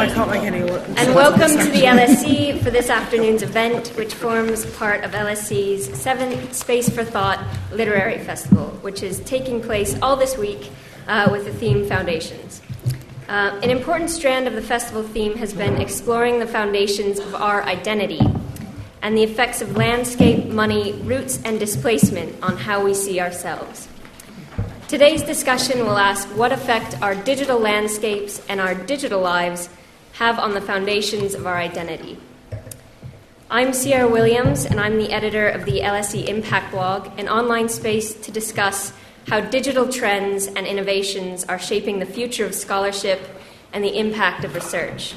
I can't make any. And welcome to the LSE for this afternoon's event, which forms part of LSE's seventh Space for Thought Literary Festival, which is taking place all this week uh, with the theme Foundations. Uh, an important strand of the festival theme has been exploring the foundations of our identity and the effects of landscape, money, roots, and displacement on how we see ourselves. Today's discussion will ask what effect our digital landscapes and our digital lives have on the foundations of our identity. I'm Sierra Williams, and I'm the editor of the LSE Impact blog, an online space to discuss how digital trends and innovations are shaping the future of scholarship and the impact of research.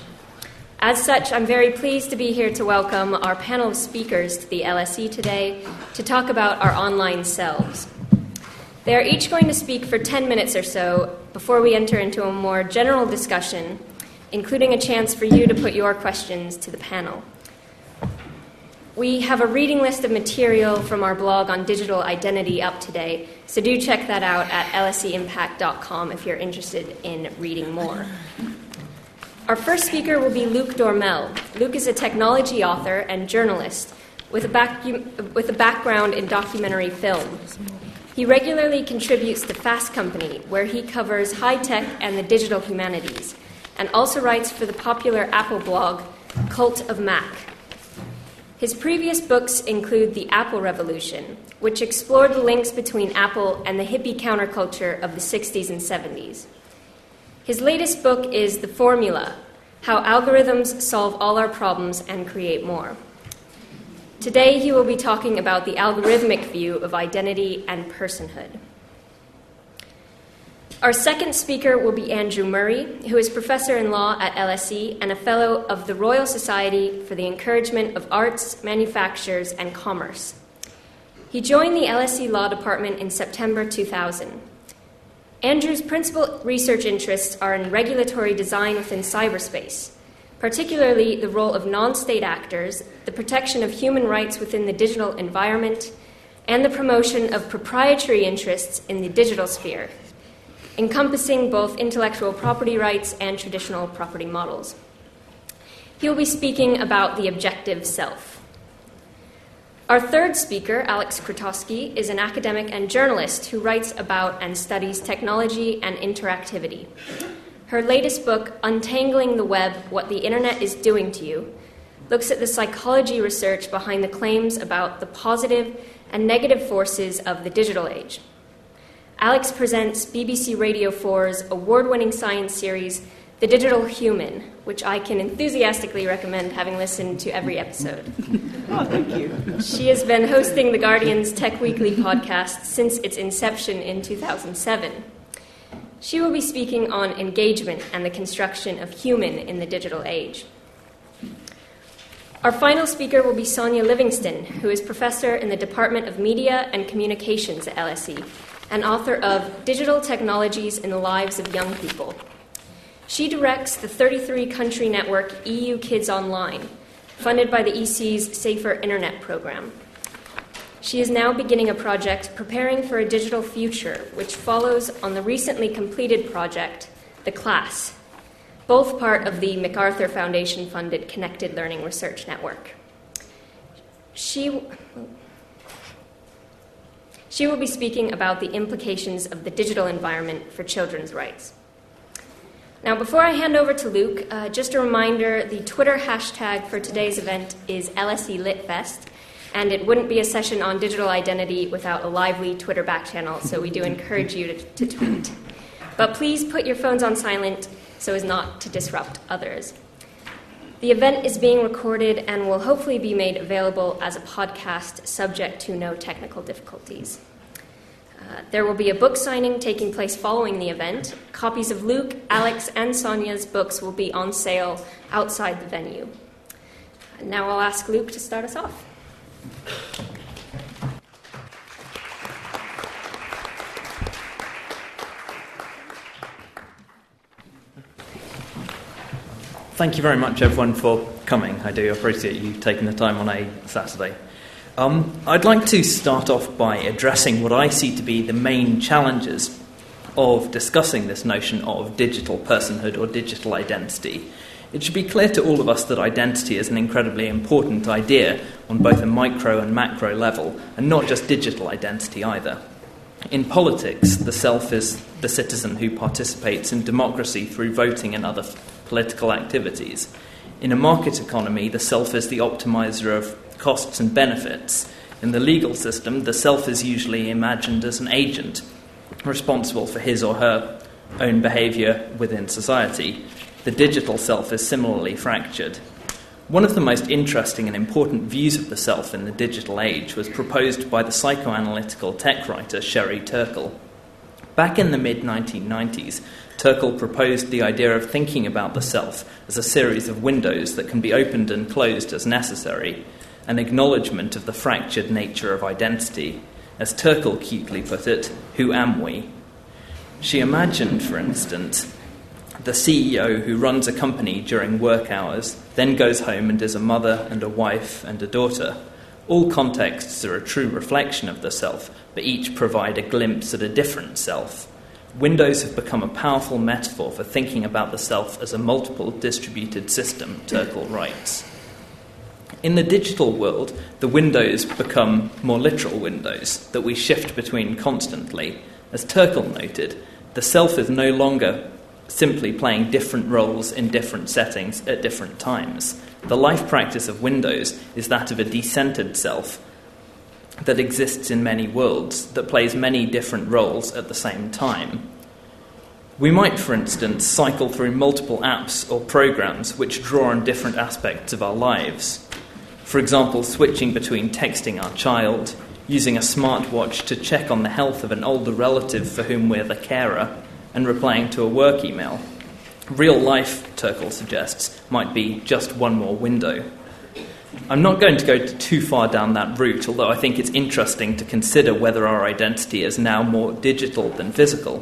As such, I'm very pleased to be here to welcome our panel of speakers to the LSE today to talk about our online selves. They are each going to speak for 10 minutes or so before we enter into a more general discussion, including a chance for you to put your questions to the panel. We have a reading list of material from our blog on digital identity up today, so do check that out at lseimpact.com if you're interested in reading more. Our first speaker will be Luke Dormehl. Luke is a technology author and journalist with a, with a background in documentary film. He regularly contributes to Fast Company, where he covers high tech and the digital humanities, and also writes for the popular Apple blog Cult of Mac. His previous books include The Apple Revolution, which explored the links between Apple and the hippie counterculture of the 60s and 70s. His latest book is The Formula How Algorithms Solve All Our Problems and Create More. Today, he will be talking about the algorithmic view of identity and personhood. Our second speaker will be Andrew Murray, who is professor in law at LSE and a fellow of the Royal Society for the Encouragement of Arts, Manufactures, and Commerce. He joined the LSE Law Department in September 2000. Andrew's principal research interests are in regulatory design within cyberspace particularly the role of non state actors, the protection of human rights within the digital environment, and the promotion of proprietary interests in the digital sphere, encompassing both intellectual property rights and traditional property models. He will be speaking about the objective self. Our third speaker, Aleks Krotoski, is an academic and journalist who writes about and studies technology and interactivity. Her latest book, Untangling the Web What the Internet is Doing to You, looks at the psychology research behind the claims about the positive and negative forces of the digital age. Aleks presents BBC Radio 4's award winning science series, The Digital Human, which I can enthusiastically recommend having listened to every episode. oh, thank you. She has been hosting The Guardian's Tech Weekly podcast since its inception in 2007. She will be speaking on engagement and the construction of human in the digital age. Our final speaker will be Sonia Livingstone, who is professor in the Department of Media and Communications at LSE and author of Digital Technologies in the Lives of Young People. She directs the 33 country network EU Kids Online, funded by the EC's Safer Internet program. She is now beginning a project preparing for a digital future, which follows on the recently completed project, The Class, both part of the MacArthur Foundation funded Connected Learning Research Network. She, she will be speaking about the implications of the digital environment for children's rights. Now, before I hand over to Luke, uh, just a reminder the Twitter hashtag for today's event is LSE LitFest and it wouldn't be a session on digital identity without a lively Twitter back channel, so we do encourage you to, to tweet. But please put your phones on silent so as not to disrupt others. The event is being recorded and will hopefully be made available as a podcast subject to no technical difficulties. Uh, there will be a book signing taking place following the event. Copies of Luke, Aleks, and Sonia's books will be on sale outside the venue. Now I'll ask Luke to start us off. Thank you very much, everyone, for coming. I do appreciate you taking the time on a Saturday. Um, I'd like to start off by addressing what I see to be the main challenges of discussing this notion of digital personhood or digital identity It should be clear to all of us that identity is an incredibly important idea on both a micro and macro level, and not just digital identity either. In politics, the self is the citizen who participates in democracy through voting and other political activities. In a market economy, the self is the optimizer of costs and benefits. In the legal system, the self is usually imagined as an agent responsible for his or her own behavior within society. The digital self is similarly fractured. One of the most interesting and important views of the self in the digital age was proposed by the psychoanalytical tech writer Sherry Turkle. Back in the mid 1990s, Turkle proposed the idea of thinking about the self as a series of windows that can be opened and closed as necessary, an acknowledgement of the fractured nature of identity. As Turkle cutely put it, who am we? She imagined, for instance, the CEO who runs a company during work hours, then goes home and is a mother and a wife and a daughter. All contexts are a true reflection of the self, but each provide a glimpse at a different self. Windows have become a powerful metaphor for thinking about the self as a multiple distributed system, Turkle writes. In the digital world, the windows become more literal windows that we shift between constantly. As Turkle noted, the self is no longer simply playing different roles in different settings at different times. The life practice of Windows is that of a decentered self that exists in many worlds, that plays many different roles at the same time. We might, for instance, cycle through multiple apps or programs which draw on different aspects of our lives. For example, switching between texting our child, using a smartwatch to check on the health of an older relative for whom we're the carer, and replying to a work email. Real life, Turkle suggests, might be just one more window. I'm not going to go too far down that route, although I think it's interesting to consider whether our identity is now more digital than physical.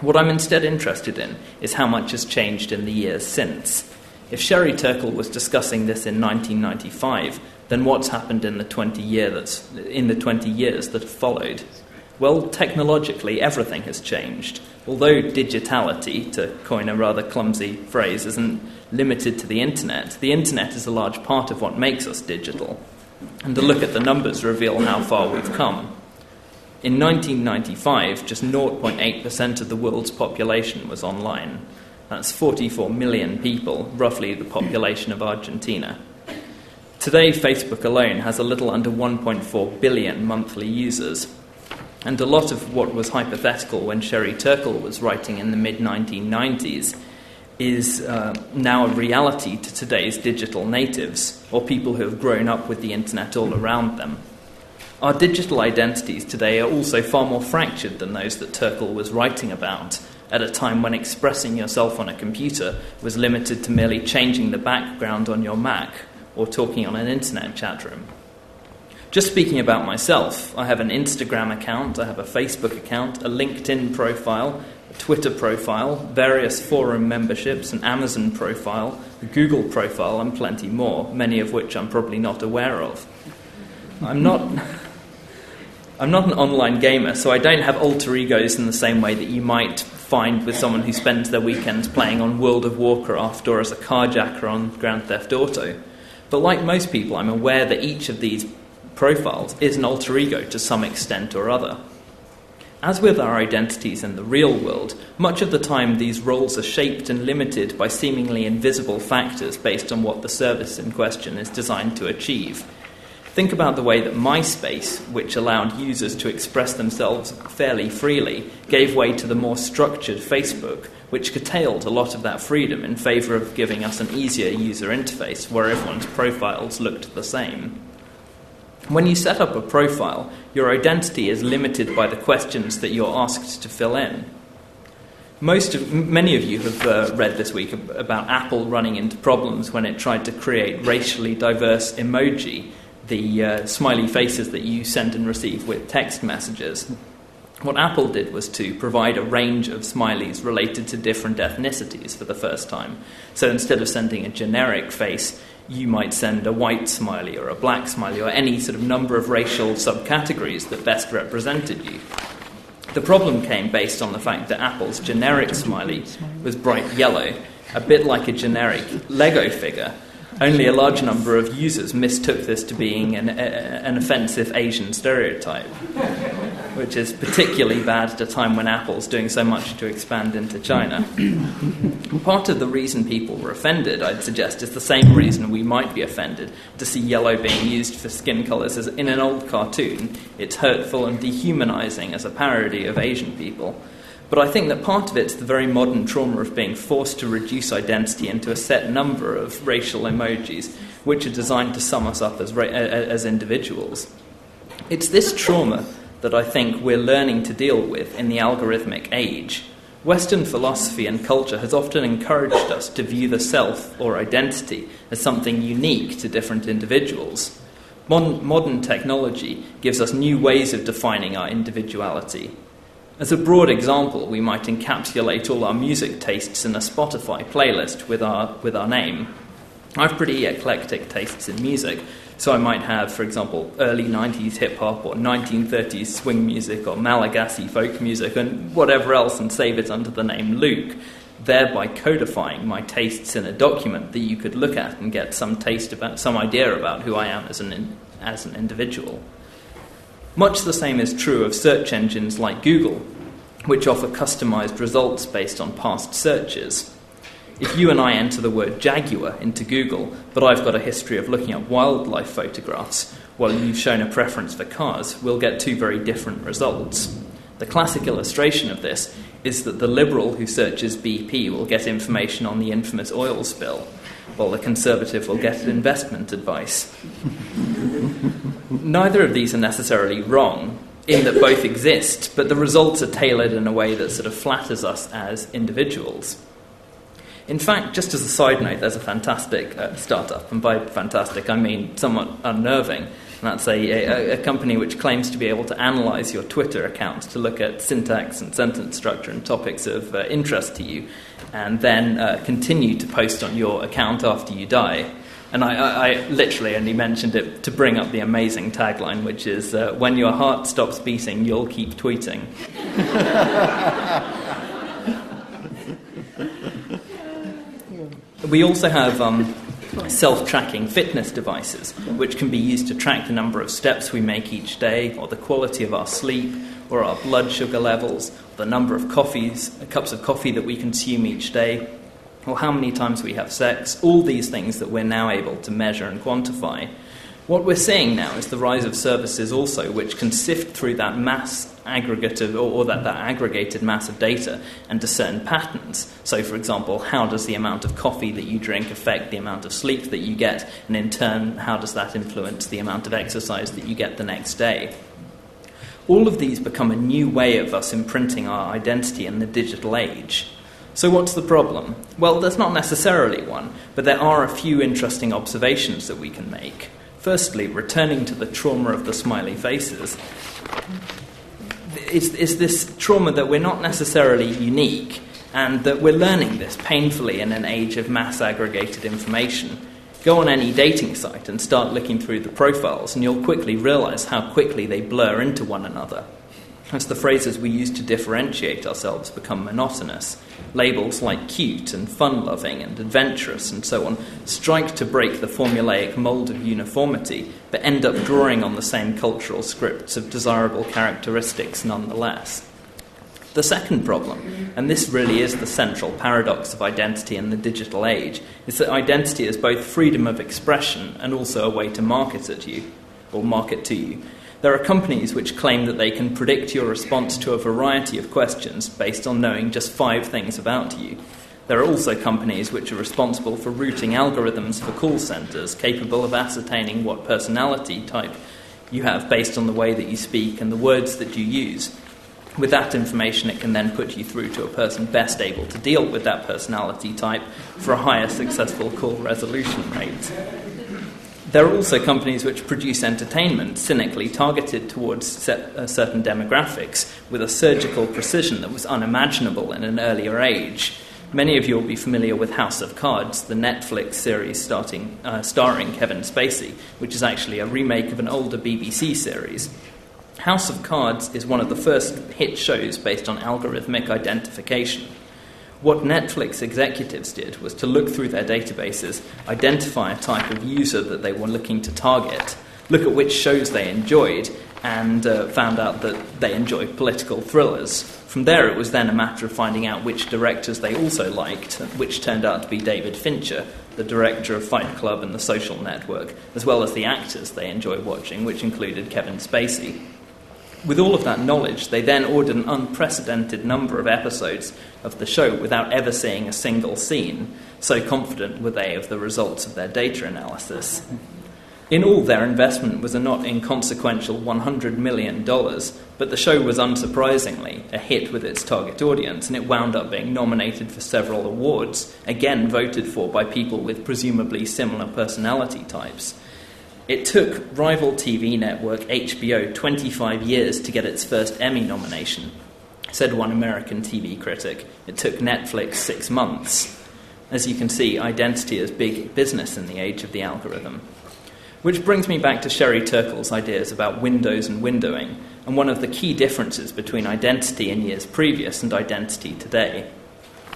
What I'm instead interested in is how much has changed in the years since. If Sherry Turkle was discussing this in 1995, then what's happened in the 20, year that's, in the 20 years that have followed? Well, technologically, everything has changed. Although digitality, to coin a rather clumsy phrase, isn't limited to the internet, the internet is a large part of what makes us digital. And to look at the numbers reveal how far we've come. In 1995, just 0.8% of the world's population was online. That's 44 million people, roughly the population of Argentina. Today, Facebook alone has a little under 1.4 billion monthly users, and a lot of what was hypothetical when Sherry Turkle was writing in the mid 1990s is uh, now a reality to today's digital natives, or people who have grown up with the internet all around them. Our digital identities today are also far more fractured than those that Turkle was writing about at a time when expressing yourself on a computer was limited to merely changing the background on your Mac or talking on an internet chat room. Just speaking about myself, I have an Instagram account, I have a Facebook account, a LinkedIn profile, a Twitter profile, various forum memberships, an Amazon profile, a Google profile, and plenty more, many of which I'm probably not aware of. I'm not. I'm not an online gamer, so I don't have alter egos in the same way that you might find with someone who spends their weekends playing on World of Warcraft or as a carjacker on Grand Theft Auto. But like most people, I'm aware that each of these profiles is an alter ego to some extent or other. As with our identities in the real world, much of the time these roles are shaped and limited by seemingly invisible factors based on what the service in question is designed to achieve. Think about the way that MySpace, which allowed users to express themselves fairly freely, gave way to the more structured Facebook, which curtailed a lot of that freedom in favour of giving us an easier user interface where everyone's profiles looked the same. When you set up a profile, your identity is limited by the questions that you're asked to fill in. Most of, many of you have uh, read this week about Apple running into problems when it tried to create racially diverse emoji, the uh, smiley faces that you send and receive with text messages. What Apple did was to provide a range of smileys related to different ethnicities for the first time. So instead of sending a generic face, you might send a white smiley or a black smiley or any sort of number of racial subcategories that best represented you. The problem came based on the fact that Apple's generic smiley was bright yellow, a bit like a generic Lego figure. Only a large number of users mistook this to being an, a, an offensive Asian stereotype, which is particularly bad at a time when Apple's doing so much to expand into China. Part of the reason people were offended, I'd suggest, is the same reason we might be offended to see yellow being used for skin colours as in an old cartoon. It's hurtful and dehumanising as a parody of Asian people. But I think that part of it's the very modern trauma of being forced to reduce identity into a set number of racial emojis, which are designed to sum us up as, ra- as individuals. It's this trauma that I think we're learning to deal with in the algorithmic age. Western philosophy and culture has often encouraged us to view the self or identity as something unique to different individuals. Modern, modern technology gives us new ways of defining our individuality. As a broad example, we might encapsulate all our music tastes in a Spotify playlist with our, with our name. I have pretty eclectic tastes in music, so I might have, for example, early 90s hip hop or 1930s swing music or Malagasy folk music and whatever else and save it under the name Luke, thereby codifying my tastes in a document that you could look at and get some taste about, some idea about who I am as an, as an individual. Much the same is true of search engines like Google, which offer customized results based on past searches. If you and I enter the word jaguar into Google, but I've got a history of looking at wildlife photographs, while you've shown a preference for cars, we'll get two very different results. The classic illustration of this is that the liberal who searches BP will get information on the infamous oil spill, while the conservative will get investment advice. Neither of these are necessarily wrong, in that both exist, but the results are tailored in a way that sort of flatters us as individuals. In fact, just as a side note, there's a fantastic uh, startup, and by fantastic I mean somewhat unnerving. That's a, a, a, company which claims to be able to analyze your Twitter account to look at syntax and sentence structure and topics of uh, interest to you, and then uh, continue to post on your account after you die. And I, I, I, literally only mentioned it to bring up the amazing tagline, which is uh, When your heart stops beating, you'll keep tweeting. we also have um, self tracking fitness devices, which can be used to track the number of steps we make each day, or the quality of our sleep, or our blood sugar levels, the number of coffees, cups of coffee that we consume each day, or how many times we have sex, all these things that we're now able to measure and quantify. What we're seeing now is the rise of services also which can sift through that mass aggregate of, or, or that, that aggregated mass of data and discern patterns. So, for example, how does the amount of coffee that you drink affect the amount of sleep that you get, and in turn, how does that influence the amount of exercise that you get the next day? All of these become a new way of us imprinting our identity in the digital age. So, what's the problem? Well, there's not necessarily one, but there are a few interesting observations that we can make. Firstly, returning to the trauma of the smiley faces, it's this trauma that we're not necessarily unique and that we're learning this painfully in an age of mass aggregated information. Go on any dating site and start looking through the profiles, and you'll quickly realize how quickly they blur into one another as the phrases we use to differentiate ourselves become monotonous. Labels like cute and fun loving and adventurous and so on strike to break the formulaic mould of uniformity, but end up drawing on the same cultural scripts of desirable characteristics nonetheless. The second problem, and this really is the central paradox of identity in the digital age, is that identity is both freedom of expression and also a way to market at you, or market to you. There are companies which claim that they can predict your response to a variety of questions based on knowing just five things about you. There are also companies which are responsible for routing algorithms for call centres capable of ascertaining what personality type you have based on the way that you speak and the words that you use. With that information, it can then put you through to a person best able to deal with that personality type for a higher successful call resolution rate. There are also companies which produce entertainment cynically targeted towards uh, certain demographics with a surgical precision that was unimaginable in an earlier age. Many of you will be familiar with House of Cards, the Netflix series starting, uh, starring Kevin Spacey, which is actually a remake of an older BBC series. House of Cards is one of the first hit shows based on algorithmic identification. What Netflix executives did was to look through their databases, identify a type of user that they were looking to target, look at which shows they enjoyed, and uh, found out that they enjoyed political thrillers. From there, it was then a matter of finding out which directors they also liked, which turned out to be David Fincher, the director of Fight Club and The Social Network, as well as the actors they enjoyed watching, which included Kevin Spacey. With all of that knowledge, they then ordered an unprecedented number of episodes of the show without ever seeing a single scene, so confident were they of the results of their data analysis. In all, their investment was a not inconsequential $100 million, but the show was unsurprisingly a hit with its target audience, and it wound up being nominated for several awards, again voted for by people with presumably similar personality types. It took rival TV network HBO 25 years to get its first Emmy nomination, said one American TV critic. It took Netflix six months. As you can see, identity is big business in the age of the algorithm. Which brings me back to Sherry Turkle's ideas about windows and windowing, and one of the key differences between identity in years previous and identity today.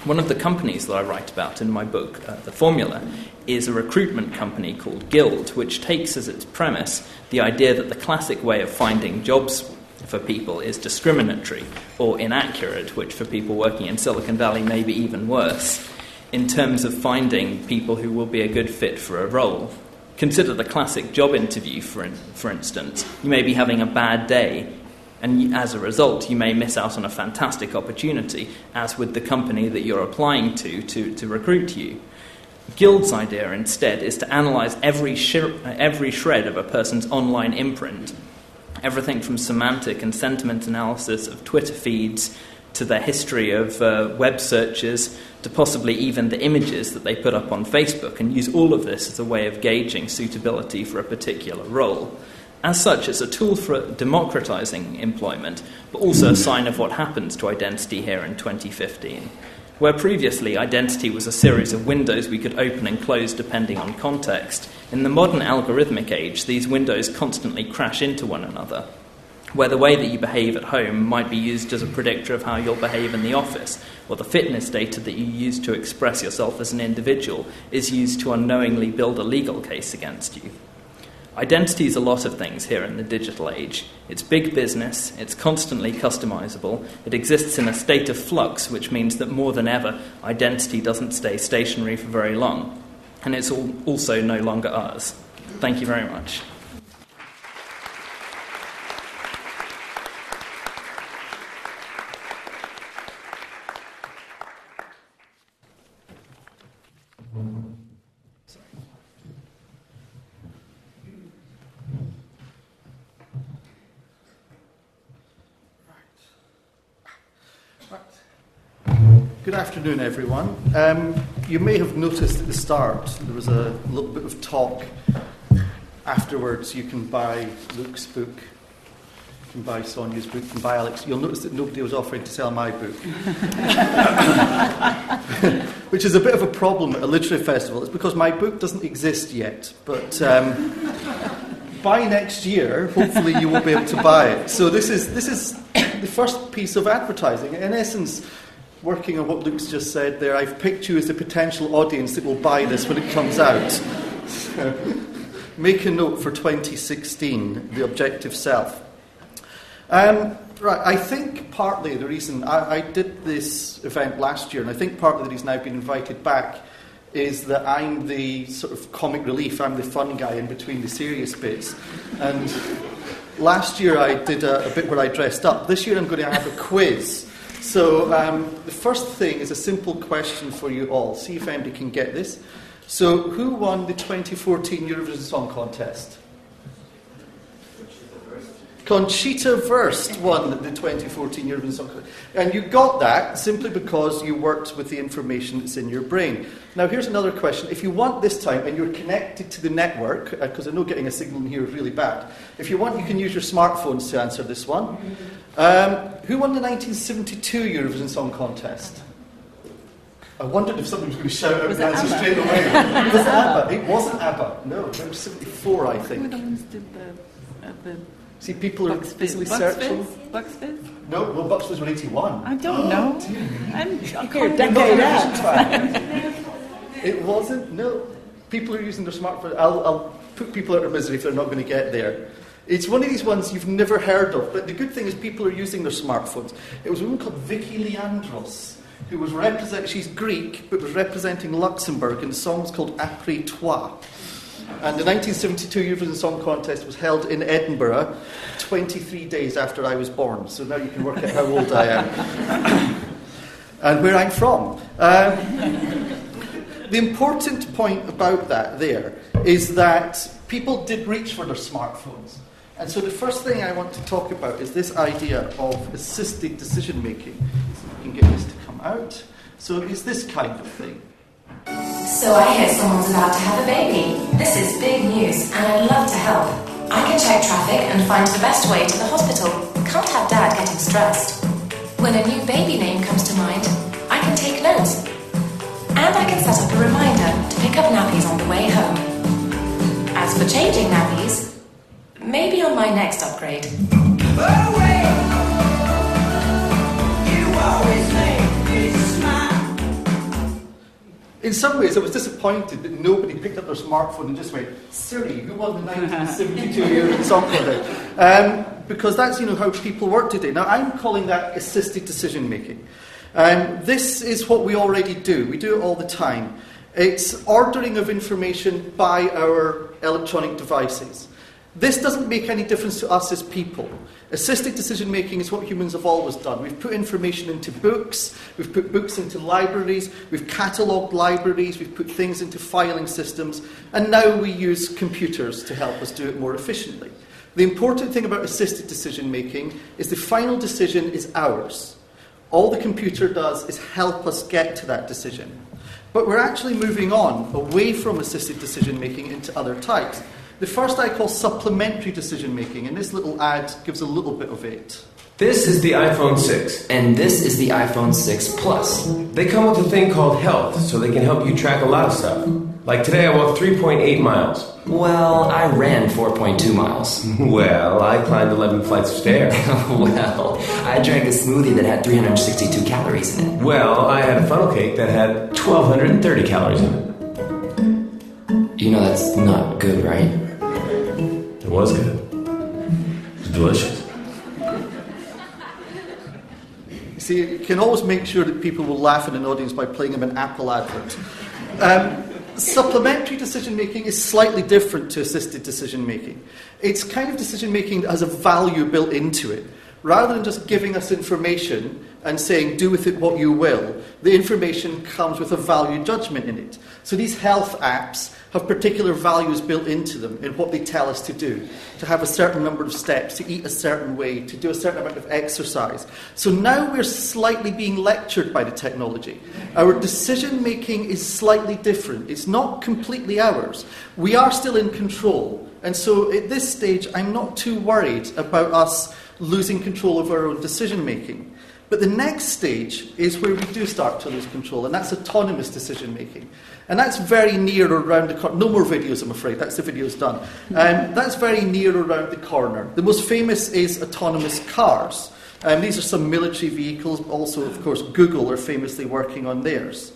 One of the companies that I write about in my book, uh, The Formula, is a recruitment company called Gild, which takes as its premise the idea that the classic way of finding jobs for people is discriminatory or inaccurate, which for people working in Silicon Valley may be even worse, in terms of finding people who will be a good fit for a role. Consider the classic job interview, for, in, for instance. You may be having a bad day, and as a result, you may miss out on a fantastic opportunity, as with the company that you're applying to to, to recruit you. Gild's idea, instead, is to analyze every, sh- every shred of a person's online imprint. Everything from semantic and sentiment analysis of Twitter feeds to their history of uh, web searches, to possibly even the images that they put up on Facebook, and use all of this as a way of gauging suitability for a particular role. As such, it's a tool for democratizing employment, but also a sign of what happens to identity here in 2015. Where previously identity was a series of windows we could open and close depending on context, in the modern algorithmic age, these windows constantly crash into one another where the way that you behave at home might be used as a predictor of how you'll behave in the office, or the fitness data that you use to express yourself as an individual is used to unknowingly build a legal case against you. Identity is a lot of things here in the digital age. It's big business, it's constantly customizable, it exists in a state of flux, which means that more than ever, identity doesn't stay stationary for very long. And it's also no longer ours. Thank you very much. Good afternoon, everyone. Um, you may have noticed at the start there was a little bit of talk. Afterwards, you can buy Luke's book, you can buy Sonia's book, you can buy Aleks. You'll notice that nobody was offering to sell my book, which is a bit of a problem at a literary festival. It's because my book doesn't exist yet, but. Um, by next year, hopefully, you will be able to buy it. So this is this is the first piece of advertising. In essence, working on what Luke's just said there, I've picked you as a potential audience that will buy this when it comes out. So, make a note for 2016, the objective self. Um, right, I think partly the reason I, I, did this event last year, and I think partly the reason I've been invited back is that I'm the sort of comic relief, I'm the fun guy in between the serious bits. And last year I did a, a bit where I dressed up. This year I'm going to have a quiz. So, um, the first thing is a simple question for you all. See if anybody can get this. So, who won the 2014 Eurovision Song Contest? Conchita Wurst won the 2014 Eurovision Song Contest. And you got that simply because you worked with the information that's in your brain. Now, here's another question. If you want this time and you're connected to the network, because uh, I know getting a signal in here is really bad, if you want, you can use your smartphones to answer this one. Um, who won the 1972 Eurovision Song Contest? I wondered if somebody was going to shout out the answer straight away. it was ABBA. It wasn't ABBA. No, it was 74, I think. Who the ones did the, uh, the See, people are Bucks busily Bucks searching. Bucks Fizz? No, well, Bucks was 181. I don't know. I'm You're a decade out. It wasn't. No, people are using their smartphone. I'll, I'll put people out of misery if they're not going to get there. It's one of these ones you've never heard of, but the good thing is people are using their smartphones. It was a woman called Vicky Leandros who was represent. She's Greek, but was representing Luxembourg, and the song was called Après Toi. And the 1972 Eurovision Song Contest was held in Edinburgh 23 days after I was born. So now you can work out how old I am and where I'm from. Um, the important point about that there is that people did reach for their smartphones. And so the first thing I want to talk about is this idea of assisted decision making. So can get this to come out. So it's this kind of thing. So I hear someone's about to have a baby. This is big news, and I'd love to help. I can check traffic and find the best way to the hospital. Can't have dad getting stressed. When a new baby name comes to mind, I can take notes. And I can set up a reminder to pick up nappies on the way home. As for changing nappies, maybe on my next upgrade. In some ways, I was disappointed that nobody picked up their smartphone and just went, Siri, who won the 1972 Eurovision Song Contest? Um, because that's you know how people work today. Now, I'm calling that assisted decision making. Um, this is what we already do. We do it all the time. It's ordering of information by our electronic devices. This doesn't make any difference to us as people. Assisted decision making is what humans have always done. We've put information into books, we've put books into libraries, we've catalogued libraries, we've put things into filing systems, and now we use computers to help us do it more efficiently. The important thing about assisted decision making is the final decision is ours. All the computer does is help us get to that decision. But we're actually moving on away from assisted decision making into other types. The first I call supplementary decision making, and this little ad gives a little bit of it. This is the iPhone 6. And this is the iPhone 6 Plus. They come with a thing called Health, so they can help you track a lot of stuff. Like today, I walked 3.8 miles. Well, I ran 4.2 miles. Well, I climbed 11 flights of stairs. well, I drank a smoothie that had 362 calories in it. Well, I had a funnel cake that had 1,230 calories in it. You know that's not good, right? It was good. It was delicious. You see, you can always make sure that people will laugh in an audience by playing them an Apple advert. Um, supplementary decision making is slightly different to assisted decision making. It's kind of decision making that has a value built into it. Rather than just giving us information and saying, do with it what you will, the information comes with a value judgment in it. So these health apps have particular values built into them in what they tell us to do. To have a certain number of steps, to eat a certain way, to do a certain amount of exercise. So now we're slightly being lectured by the technology. Our decision making is slightly different. It's not completely ours. We are still in control. And so at this stage, I'm not too worried about us losing control of our own decision making. But the next stage is where we do start to lose control, and that's autonomous decision making. And that's very near or around the corner. No more videos, I'm afraid. That's the video's done. Um, that's very near or around the corner. The most famous is autonomous cars. Um, these are some military vehicles. Also, of course, Google are famously working on theirs.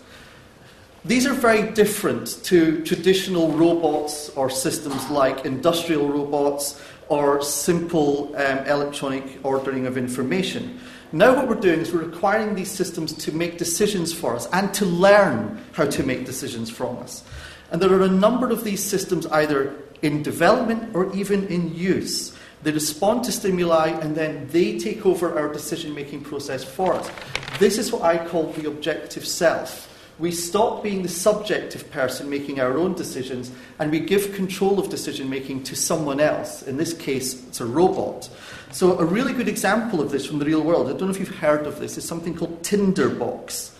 These are very different to traditional robots or systems like industrial robots or simple um, electronic ordering of information. Now, what we're doing is we're requiring these systems to make decisions for us and to learn how to make decisions from us. And there are a number of these systems either in development or even in use. They respond to stimuli and then they take over our decision making process for us. This is what I call the objective self. We stop being the subjective person making our own decisions and we give control of decision making to someone else. In this case, it's a robot. So, a really good example of this from the real world, I don't know if you've heard of this, is something called Tinderbox.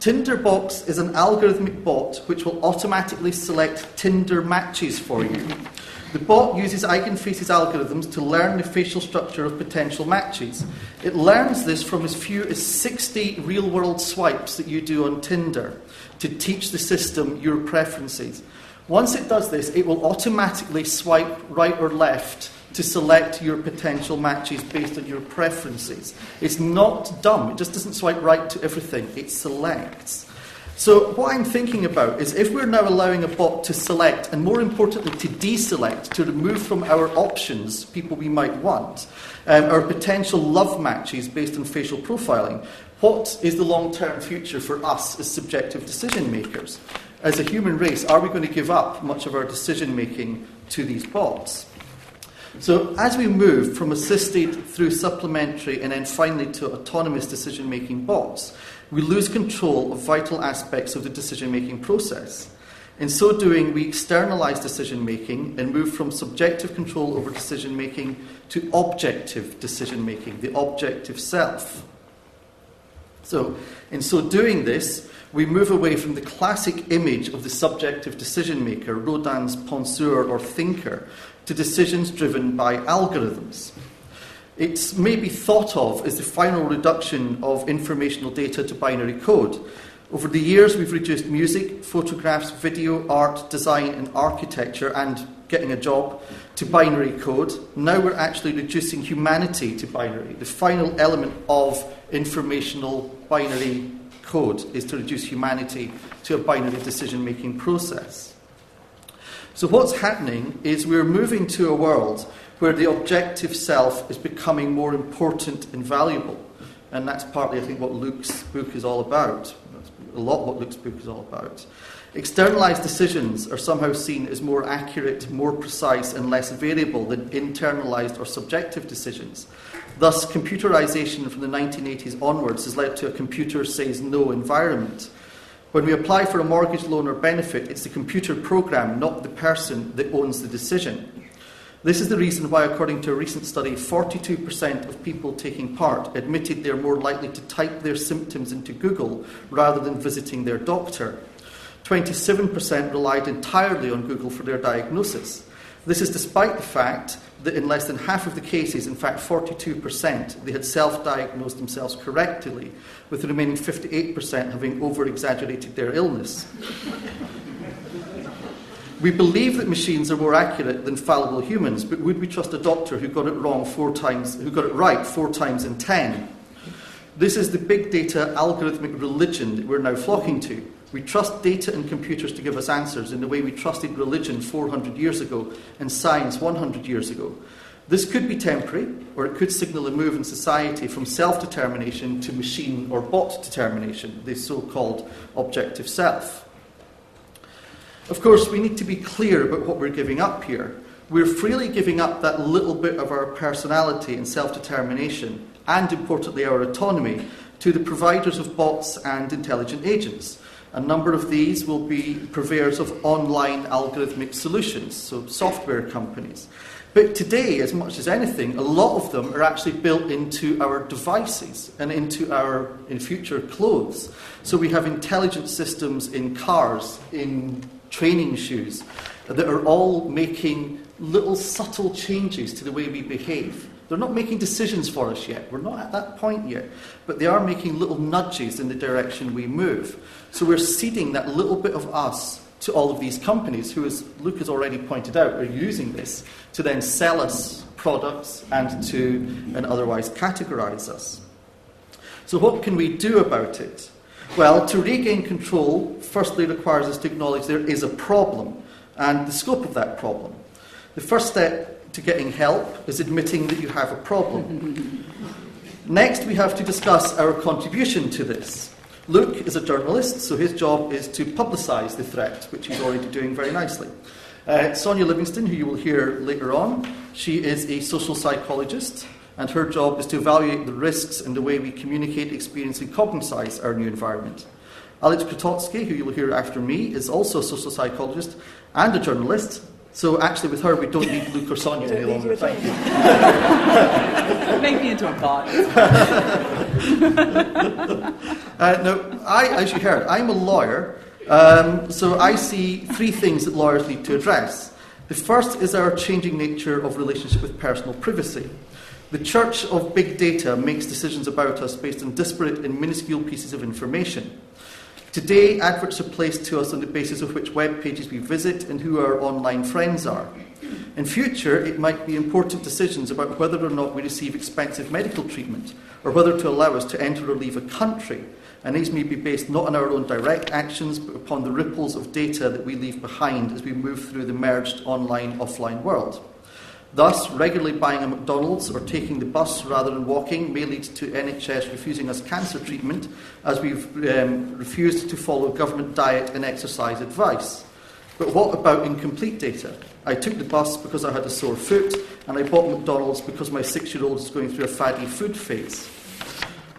Tinderbox is an algorithmic bot which will automatically select Tinder matches for you. The bot uses Eigenface's algorithms to learn the facial structure of potential matches. It learns this from as few as 60 real world swipes that you do on Tinder to teach the system your preferences. Once it does this, it will automatically swipe right or left to select your potential matches based on your preferences. It's not dumb, it just doesn't swipe right to everything, it selects. So, what I'm thinking about is if we're now allowing a bot to select, and more importantly, to deselect, to remove from our options people we might want, um, our potential love matches based on facial profiling, what is the long term future for us as subjective decision makers? As a human race, are we going to give up much of our decision making to these bots? So, as we move from assisted through supplementary and then finally to autonomous decision making bots, we lose control of vital aspects of the decision making process. In so doing, we externalize decision making and move from subjective control over decision making to objective decision making, the objective self. So, in so doing this, we move away from the classic image of the subjective decision maker, Rodin's penseur or thinker, to decisions driven by algorithms. It's maybe thought of as the final reduction of informational data to binary code. Over the years, we've reduced music, photographs, video, art, design, and architecture, and getting a job to binary code. Now we're actually reducing humanity to binary. The final element of informational binary code is to reduce humanity to a binary decision making process. So, what's happening is we're moving to a world where the objective self is becoming more important and valuable. And that's partly, I think, what Luke's book is all about. That's a lot what Luke's book is all about. Externalized decisions are somehow seen as more accurate, more precise, and less variable than internalized or subjective decisions. Thus, computerization from the 1980s onwards has led to a computer says no environment. When we apply for a mortgage loan or benefit, it's the computer program, not the person, that owns the decision. This is the reason why, according to a recent study, 42% of people taking part admitted they're more likely to type their symptoms into Google rather than visiting their doctor. 27% relied entirely on Google for their diagnosis. This is despite the fact that in less than half of the cases, in fact 42%, they had self diagnosed themselves correctly, with the remaining 58% having over exaggerated their illness. We believe that machines are more accurate than fallible humans, but would we trust a doctor who got it wrong four times, who got it right four times in ten? This is the big data algorithmic religion that we're now flocking to. We trust data and computers to give us answers in the way we trusted religion 400 years ago and science 100 years ago. This could be temporary, or it could signal a move in society from self determination to machine or bot determination, the so called objective self. Of course, we need to be clear about what we're giving up here. We're freely giving up that little bit of our personality and self determination, and importantly, our autonomy, to the providers of bots and intelligent agents. A number of these will be purveyors of online algorithmic solutions, so software companies. But today, as much as anything, a lot of them are actually built into our devices and into our in future clothes. So we have intelligent systems in cars, in training shoes that are all making little subtle changes to the way we behave. They're not making decisions for us yet. We're not at that point yet. But they are making little nudges in the direction we move. So we're seeding that little bit of us to all of these companies who, as Luke has already pointed out, are using this to then sell us products and to and otherwise categorize us. So what can we do about it? Well, to regain control, firstly requires us to acknowledge there is a problem and the scope of that problem. The first step to getting help is admitting that you have a problem. Next, we have to discuss our contribution to this. Luke is a journalist, so his job is to publicise the threat, which he's already doing very nicely. Uh, Sonia Livingstone, who you will hear later on, she is a social psychologist and her job is to evaluate the risks and the way we communicate, experience, and cognise our new environment. Aleks Krotoski, who you'll hear after me, is also a social psychologist and a journalist. So actually, with her, we don't need Luke or Sonia any longer. Thank you. Make me into a bot. uh, no, I, as you heard, I'm a lawyer, um, so I see three things that lawyers need to address. The first is our changing nature of relationship with personal privacy. The church of big data makes decisions about us based on disparate and minuscule pieces of information. Today, adverts are placed to us on the basis of which web pages we visit and who our online friends are. In future, it might be important decisions about whether or not we receive expensive medical treatment or whether to allow us to enter or leave a country. And these may be based not on our own direct actions, but upon the ripples of data that we leave behind as we move through the merged online offline world. Thus, regularly buying a McDonald's or taking the bus rather than walking may lead to NHS refusing us cancer treatment as we've um, refused to follow government diet and exercise advice. But what about incomplete data? I took the bus because I had a sore foot, and I bought McDonald's because my six year old is going through a faddy food phase.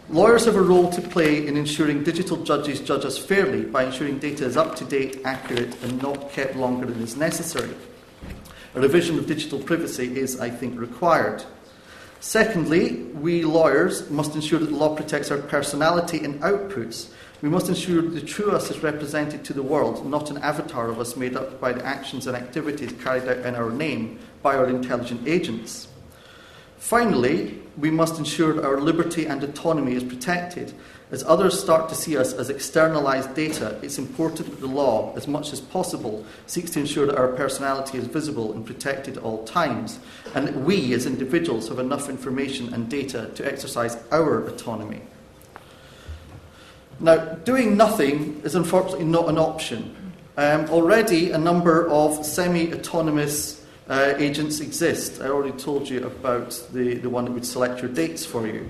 Lawyers have a role to play in ensuring digital judges judge us fairly by ensuring data is up to date, accurate, and not kept longer than is necessary. A revision of digital privacy is, I think, required. Secondly, we lawyers must ensure that the law protects our personality and outputs we must ensure the true us is represented to the world, not an avatar of us made up by the actions and activities carried out in our name by our intelligent agents. Finally, we must ensure our liberty and autonomy is protected. As others start to see us as externalized data, it's important that the law, as much as possible, seeks to ensure that our personality is visible and protected at all times, and that we, as individuals, have enough information and data to exercise our autonomy. Now, doing nothing is unfortunately not an option. Um, already, a number of semi autonomous uh, agents exist. I already told you about the, the one that would select your dates for you.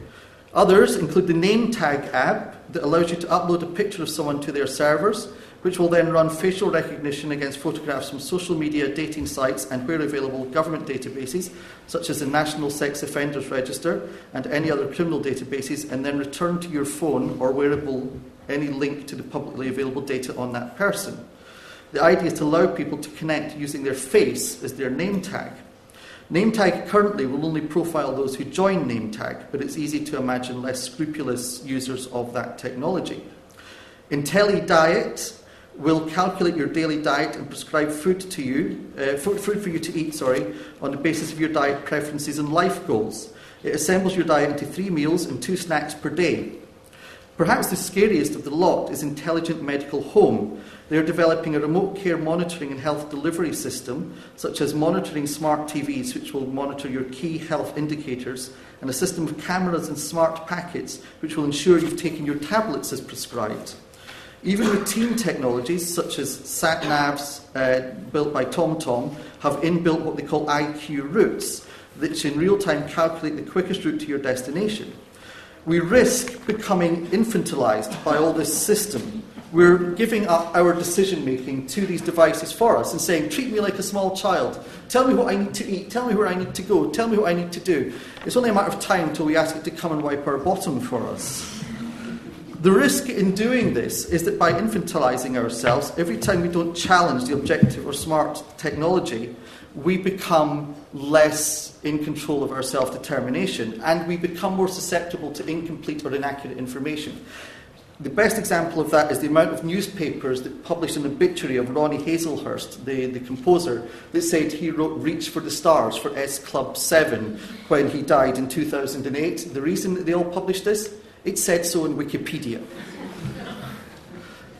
Others include the name tag app that allows you to upload a picture of someone to their servers, which will then run facial recognition against photographs from social media, dating sites, and where available, government databases, such as the National Sex Offenders Register and any other criminal databases, and then return to your phone or wearable any link to the publicly available data on that person. The idea is to allow people to connect using their face as their name tag. Name tag currently will only profile those who join NameTag, but it's easy to imagine less scrupulous users of that technology. IntelliDiet will calculate your daily diet and prescribe food to you, uh, food for you to eat, sorry, on the basis of your diet preferences and life goals. It assembles your diet into three meals and two snacks per day. Perhaps the scariest of the lot is Intelligent Medical Home. They are developing a remote care monitoring and health delivery system, such as monitoring smart TVs, which will monitor your key health indicators, and a system of cameras and smart packets, which will ensure you've taken your tablets as prescribed. Even routine technologies such as sat navs uh, built by TomTom have inbuilt what they call IQ routes, which in real time calculate the quickest route to your destination. We risk becoming infantilized by all this system. We're giving up our decision making to these devices for us and saying, treat me like a small child. Tell me what I need to eat. Tell me where I need to go. Tell me what I need to do. It's only a matter of time until we ask it to come and wipe our bottom for us. The risk in doing this is that by infantilizing ourselves, every time we don't challenge the objective or smart technology, we become less in control of our self determination and we become more susceptible to incomplete or inaccurate information. The best example of that is the amount of newspapers that published an obituary of Ronnie Hazlehurst, the, the composer, that said he wrote Reach for the Stars for S Club 7 when he died in 2008. The reason that they all published this? It said so in Wikipedia.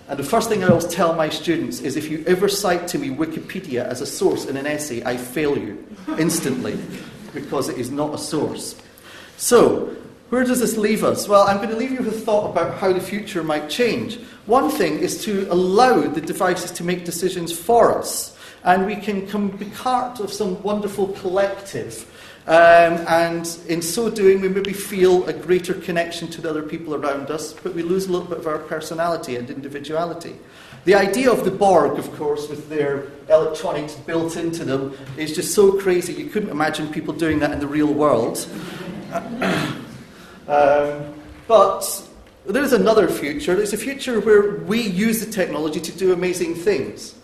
And the first thing I always tell my students is if you ever cite to me Wikipedia as a source in an essay, I fail you instantly because it is not a source. So, where does this leave us? Well, I'm going to leave you with a thought about how the future might change. One thing is to allow the devices to make decisions for us, and we can be part of some wonderful collective um, and in so doing, we maybe feel a greater connection to the other people around us, but we lose a little bit of our personality and individuality. The idea of the Borg, of course, with their electronics built into them, is just so crazy. You couldn't imagine people doing that in the real world. um, but there is another future. There's a future where we use the technology to do amazing things.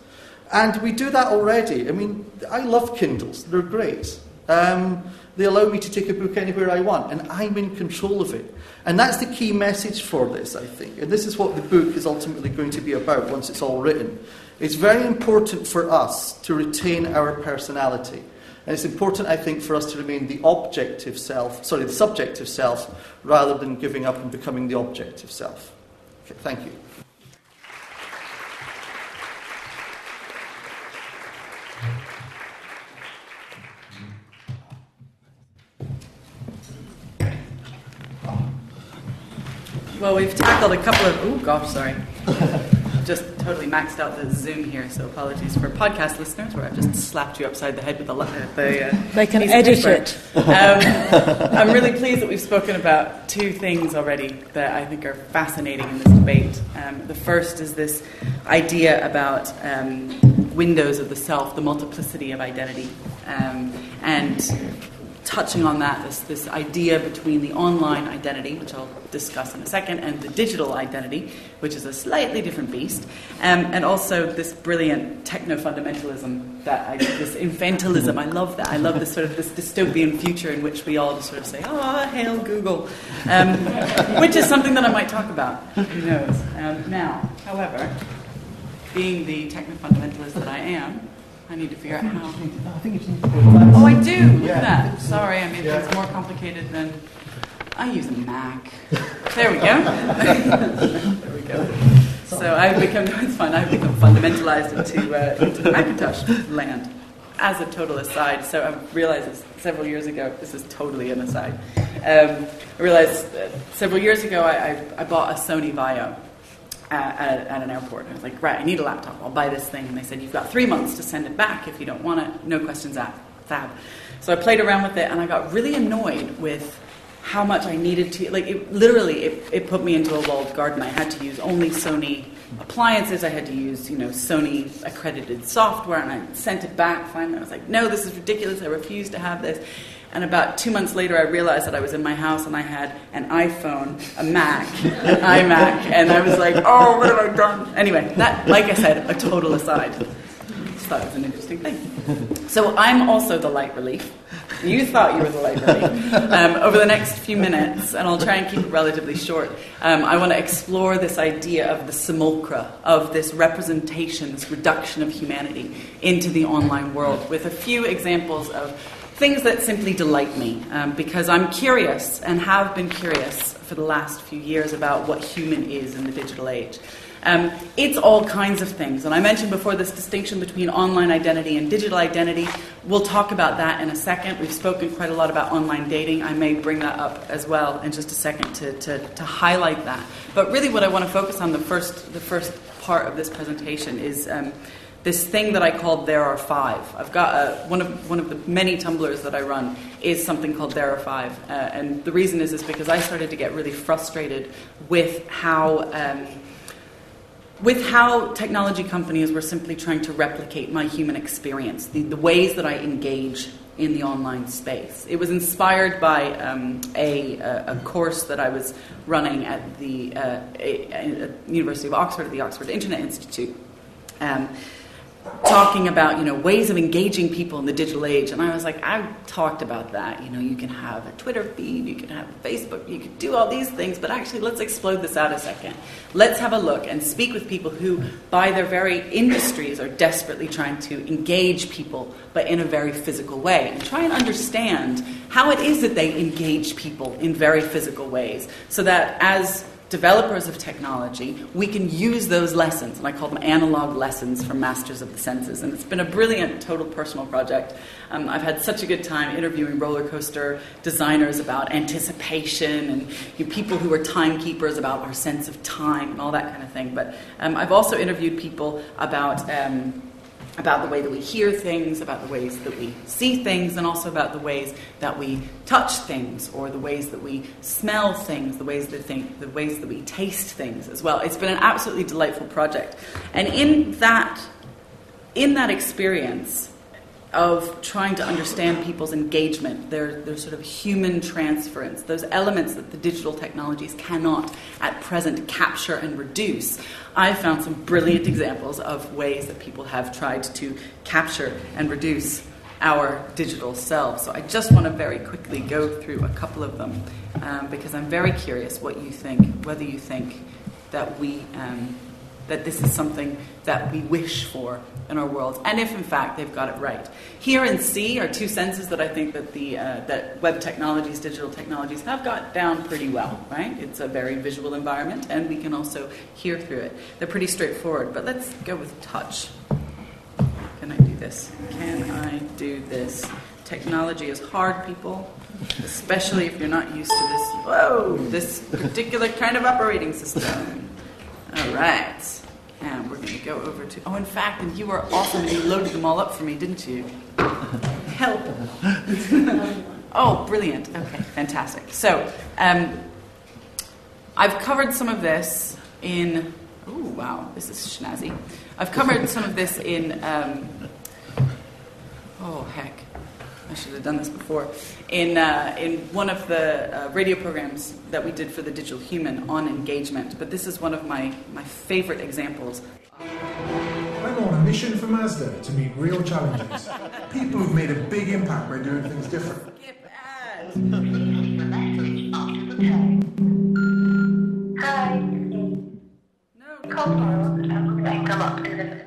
And we do that already. I mean, I love Kindles, they're great. Um, they allow me to take a book anywhere I want, and I'm in control of it. And that's the key message for this, I think. And this is what the book is ultimately going to be about once it's all written. It's very important for us to retain our personality. And it's important, I think, for us to remain the objective self, sorry, the subjective self, rather than giving up and becoming the objective self. Okay, thank you. Well, we've tackled a couple of, oh gosh, sorry. Just totally maxed out the Zoom here, so apologies for podcast listeners where I've just slapped you upside the head with the. the uh, They can edit paper. it. Um, I'm really pleased that we've spoken about two things already that I think are fascinating in this debate. Um, the first is this idea about um, windows of the self, the multiplicity of identity, um, and touching on that, this, this idea between the online identity, which I'll discuss in a second, and the digital identity, which is a slightly different beast, um, and also this brilliant techno fundamentalism that I, this infantilism. I love that. I love this sort of this dystopian future in which we all just sort of say, "Ah, hail Google," um, which is something that I might talk about. Who knows? Um, now, however, being the techno fundamentalist that I am. I need to figure out how. I think you need to go Oh, I do. Look at that. Sorry, I made Yeah. things more complicated than I use a Mac. There we go. there we go. So I've become. It's fine. I've become fundamentalized into uh, into Macintosh land. As a total aside, so I realized this several years ago. This is totally an aside. Um, I realized uh, several years ago I, I, I bought a Sony Vaio at, at, an airport. I was like, right, I need a laptop. I'll buy this thing. And they said, you've got three months to send it back if you don't want it. No questions asked. Fab. So I played around with it and I got really annoyed with how much I needed to. Like, it, literally, it, it put me into a walled garden. I had to use only Sony appliances. I had to use, you know, Sony accredited software. And I sent it back finally. I was like, no, this is ridiculous. I refuse to have this. And about two months later, I realized that I was in my house and I had an iPhone, a Mac, an iMac, and I was like, oh, what have I done? Anyway, that, like I said, a total aside. Just thought it was an interesting thing. So I'm also the light relief. You thought you were the light relief. Um, over the next few minutes, and I'll try and keep it relatively short, um, I want to explore this idea of the simulacra, of this representation, this reduction of humanity into the online world, with a few examples of things that simply delight me um, because I'm curious and have been curious for the last few years about what human is in the digital age. Um, it's all kinds of things. And I mentioned before this distinction between online identity and digital identity. We'll talk about that in a second. We've spoken quite a lot about online dating. I may bring that up as well in just a second to, to, to highlight that. But really, what I want to focus on the first, the first part of this presentation is. Um, this thing that I called There Are Five. I've got a, one of one of the many Tumblrs that I run is something called There Are Five, uh, and the reason is is because I started to get really frustrated with how. Um, with how technology companies were simply trying to replicate my human experience, the, the ways that I engage in the online space. It was inspired by um, a, a, a course that I was running at the uh, a, a University of Oxford, at the Oxford Internet Institute. Um, talking about you know ways of engaging people in the digital age. And i was like i talked about that. You know you can have a twitter feed you can have facebook you can do all these things. But actually let's explode this out a second. Let's have a look and speak with people who by their very industries are desperately trying to engage people but in a very physical way. And try and understand how it is that they engage people in very physical ways so that as developers of technology, we can use those lessons, and I call them analog lessons from Masters of the Senses. And it's been a brilliant, total personal project. Um, I've had such a good time interviewing roller coaster designers about anticipation and you know, people who are timekeepers about our sense of time and all that kind of thing. But um, I've also interviewed people about. Um, about the way that we hear things, about the ways that we see things, and also about the ways that we touch things, or the ways that we smell things, the ways that think, the ways that we taste things as well. It's been an absolutely delightful project, and in that, in that experience of trying to understand people's engagement, their, their sort of human transference, those elements that the digital technologies cannot at present capture and reduce, I found some brilliant examples of ways that people have tried to capture and reduce our digital selves. So I just want to very quickly go through a couple of them um, because I'm very curious what you think, whether you think that we. Um, that this is something that we wish for in our world, and if in fact they've got it right. Hear and see are two senses that I think that the uh, that web technologies, digital technologies have got down pretty well. Right? It's a very visual environment, and we can also hear through it. They're pretty straightforward. But let's go with touch. Can I do this? Can I do this? technology is hard, people, especially if you're not used to this. Whoa, this particular kind of operating system. All right. And we're going to go over to. Oh, in fact, and you were awesome and you loaded them all up for me, didn't you? Help. oh, brilliant. Okay, fantastic. So, um, I've covered some of this in. Oh, wow, this is snazzy. I've covered some of this in. Um, oh, heck. I should have done this before. In, uh, in one of the uh, radio programs that we did for the Digital Human on engagement, but this is one of my, my favorite examples. I'm on a mission for Mazda to meet real challenges. People who've made a big impact by doing things different. Hi. No. Call tomorrow and then come up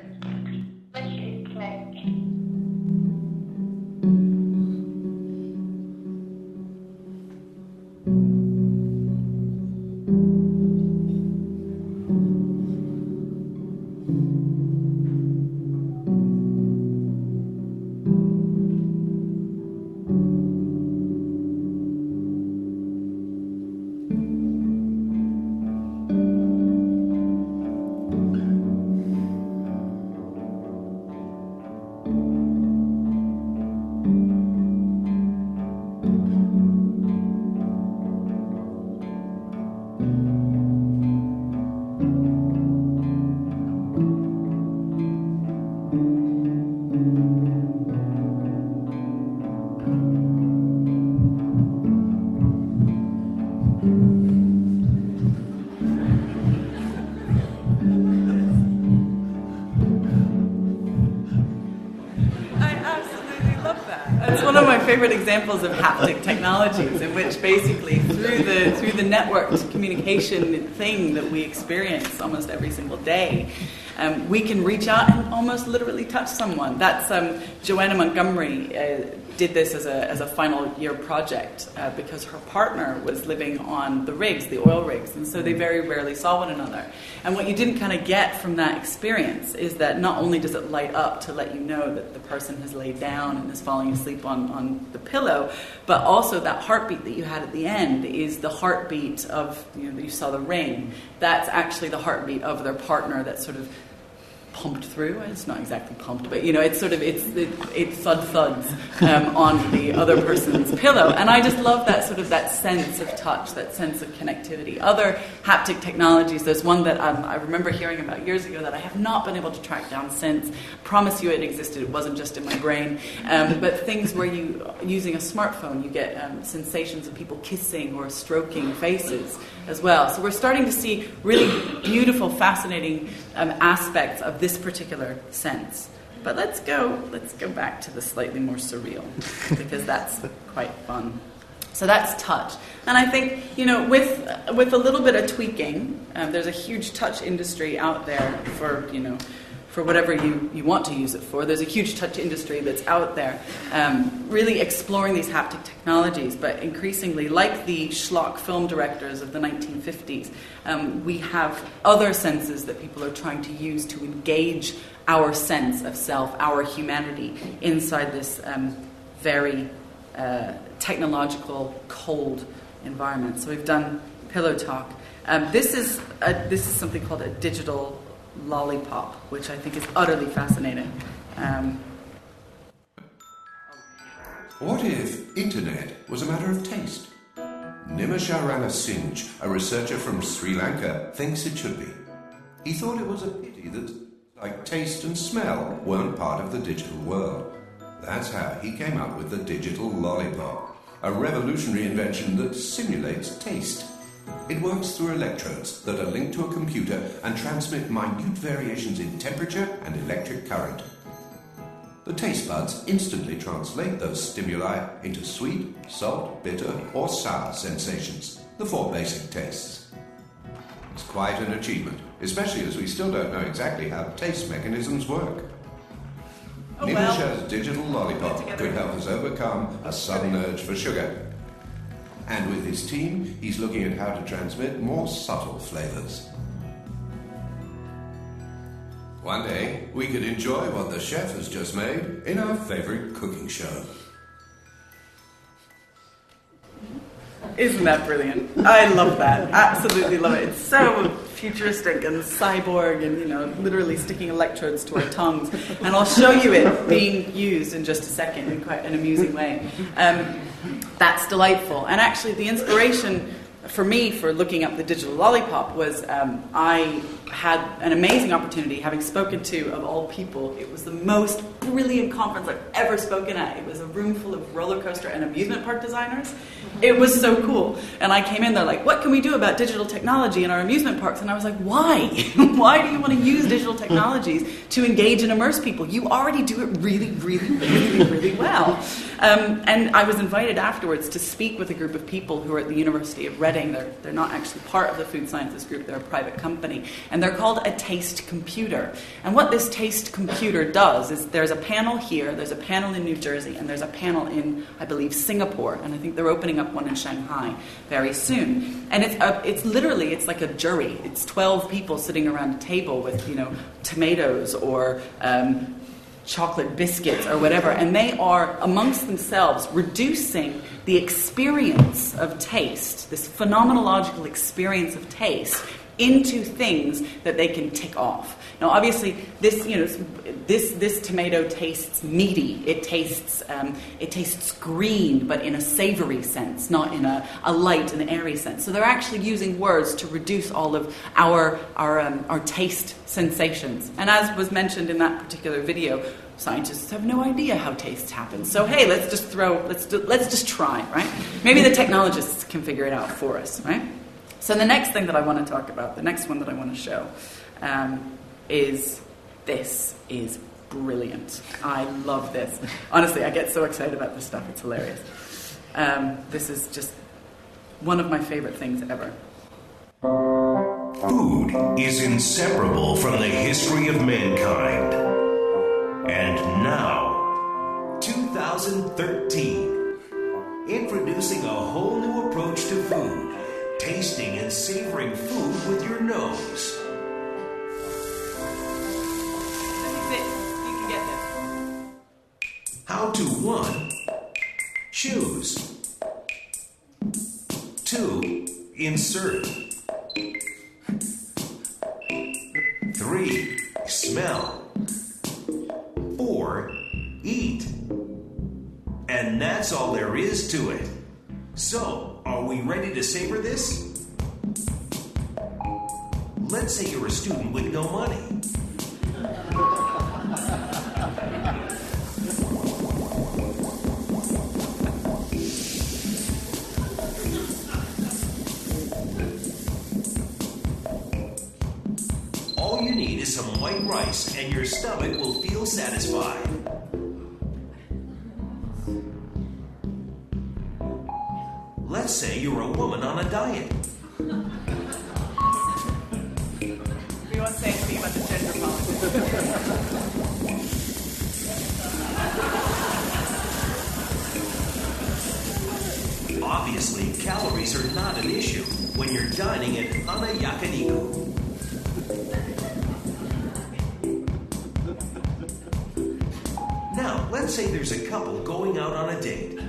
examples of haptic technologies, in which basically through the through the networked communication thing that we experience almost every single day, um, we can reach out and almost literally touch someone. That's um, Joanna Montgomery. Uh, did this as a, as a final year project uh, because her partner was living on the rigs, the oil rigs, and so they very rarely saw one another. And what you didn't kind of get from that experience is that not only does it light up to let you know that the person has laid down and is falling asleep on, on the pillow, but also that heartbeat that you had at the end is the heartbeat of, you know, you saw the ring. That's actually the heartbeat of their partner that sort of pumped through. It's not exactly pumped, but you know, it's sort of it's it, it thud thuds um, on the other person's pillow, and I just love that sort of that sense of touch, that sense of connectivity. Other haptic technologies. There's one that um, I remember hearing about years ago that I have not been able to track down since. Promise you, it existed. It wasn't just in my brain. Um, but things where you using a smartphone, you get um, sensations of people kissing or stroking faces as well. So we're starting to see really beautiful, fascinating um, aspects of this particular sense. But let's go. Let's go back to the slightly more surreal because that's quite fun. So that's touch, and I think you know with with a little bit of tweaking, um, there's a huge touch industry out there for you know for whatever you, you want to use it for. There's a huge touch industry that's out there um, really exploring these haptic technologies, but increasingly, like the schlock film directors of the 1950s, um, we have other senses that people are trying to use to engage our sense of self, our humanity, inside this um, very uh, technological, cold environment. So we've done pillow talk. Um, this is a, this is something called a digital lollipop, which I think is utterly fascinating. Um, What if internet was a matter of taste? Nimesha Ranasinghe, a researcher from Sri Lanka, thinks it should be. He thought it was a pity that like taste and smell weren't part of the digital world. That's how he came up with the digital lollipop, a revolutionary invention that simulates taste. It works through electrodes that are linked to a computer and transmit minute variations in temperature and electric current. The taste buds instantly translate those stimuli into sweet, salt, bitter, or sour sensations, the four basic tastes. It's quite an achievement, especially as we still don't know exactly how taste mechanisms work. Oh, Nimesha's well. digital lollipop could help us overcome a sudden urge for sugar and with his team, he's looking at how to transmit more subtle flavors. One day, we could enjoy what the chef has just made in our favorite cooking show. Isn't that brilliant? I love that. Absolutely love it. It's so futuristic and cyborg and, you know, literally sticking electrodes to our tongues. And I'll show you it being used in just a second in quite an amusing way. Um, that's delightful. And actually, the inspiration for me for looking up the digital lollipop was um, I had an amazing opportunity, having spoken to, of all people, it was the most brilliant conference I've ever spoken at. It was a room full of roller coaster and amusement park designers. It was so cool. And I came in there like, what can we do about digital technology in our amusement parks? And I was like, why? why do you want to use digital technologies to engage and immerse people? You already do it really, really, really, really well. Um, and I was invited afterwards to speak with a group of people who are at the University of Reading. They're, they're not actually part of the food sciences group, they're a private company. And they're called a taste computer. And what this taste computer does is there's a panel here, there's a panel in New Jersey, and there's a panel in, I believe, Singapore. And I think they're opening up one in Shanghai very soon. And it's, a, it's literally, it's like a jury. It's 12 people sitting around a table with, you know, tomatoes or um, chocolate biscuits or whatever, and they are amongst themselves reducing the experience of taste, this phenomenological experience of taste, into things that they can tick off. Now, obviously, this you know this this tomato tastes meaty. It tastes um, it tastes green, but in a savory sense, not in a, a light and airy sense. So they're actually using words to reduce all of our our um, our taste sensations. And as was mentioned in that particular video, scientists have no idea how taste happens. So hey, let's just throw let's do, let's just try, right? Maybe the technologists can figure it out for us, right? So the next thing that I want to talk about, the next one that I want to show, um, is this is brilliant. I love this. Honestly, I get so excited about this stuff. It's hilarious. Um, this is just one of my favorite things ever. Food is inseparable from the history of mankind. And now, 2013, introducing a whole new approach to food tasting and savoring food with your nose. How to 1. Choose. 2. Insert. 3. Smell. 4. Eat. And that's all there is to it. So, are we ready to savor this? Let's say you're a student with no money. All you need is some white rice, and your stomach will feel satisfied. Let's say you're a woman on a diet. We won't say anything about the gender politics. Obviously, calories are not an issue when you're dining at Hana Yakiniku. Let's say there's a couple going out on a date.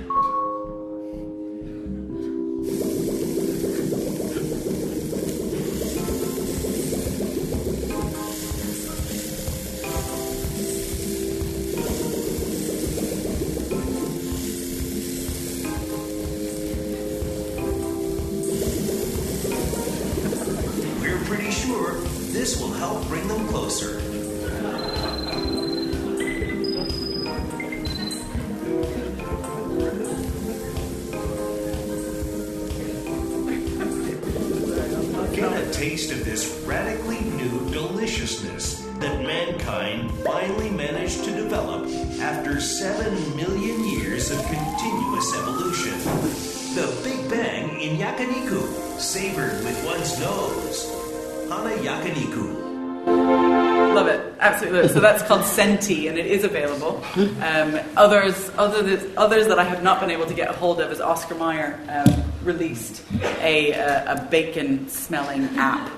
Absolutely. So that's called Scentee, and it is available. Um, others, other th- others that I have not been able to get a hold of is Oscar Mayer um, released a, uh, a bacon-smelling app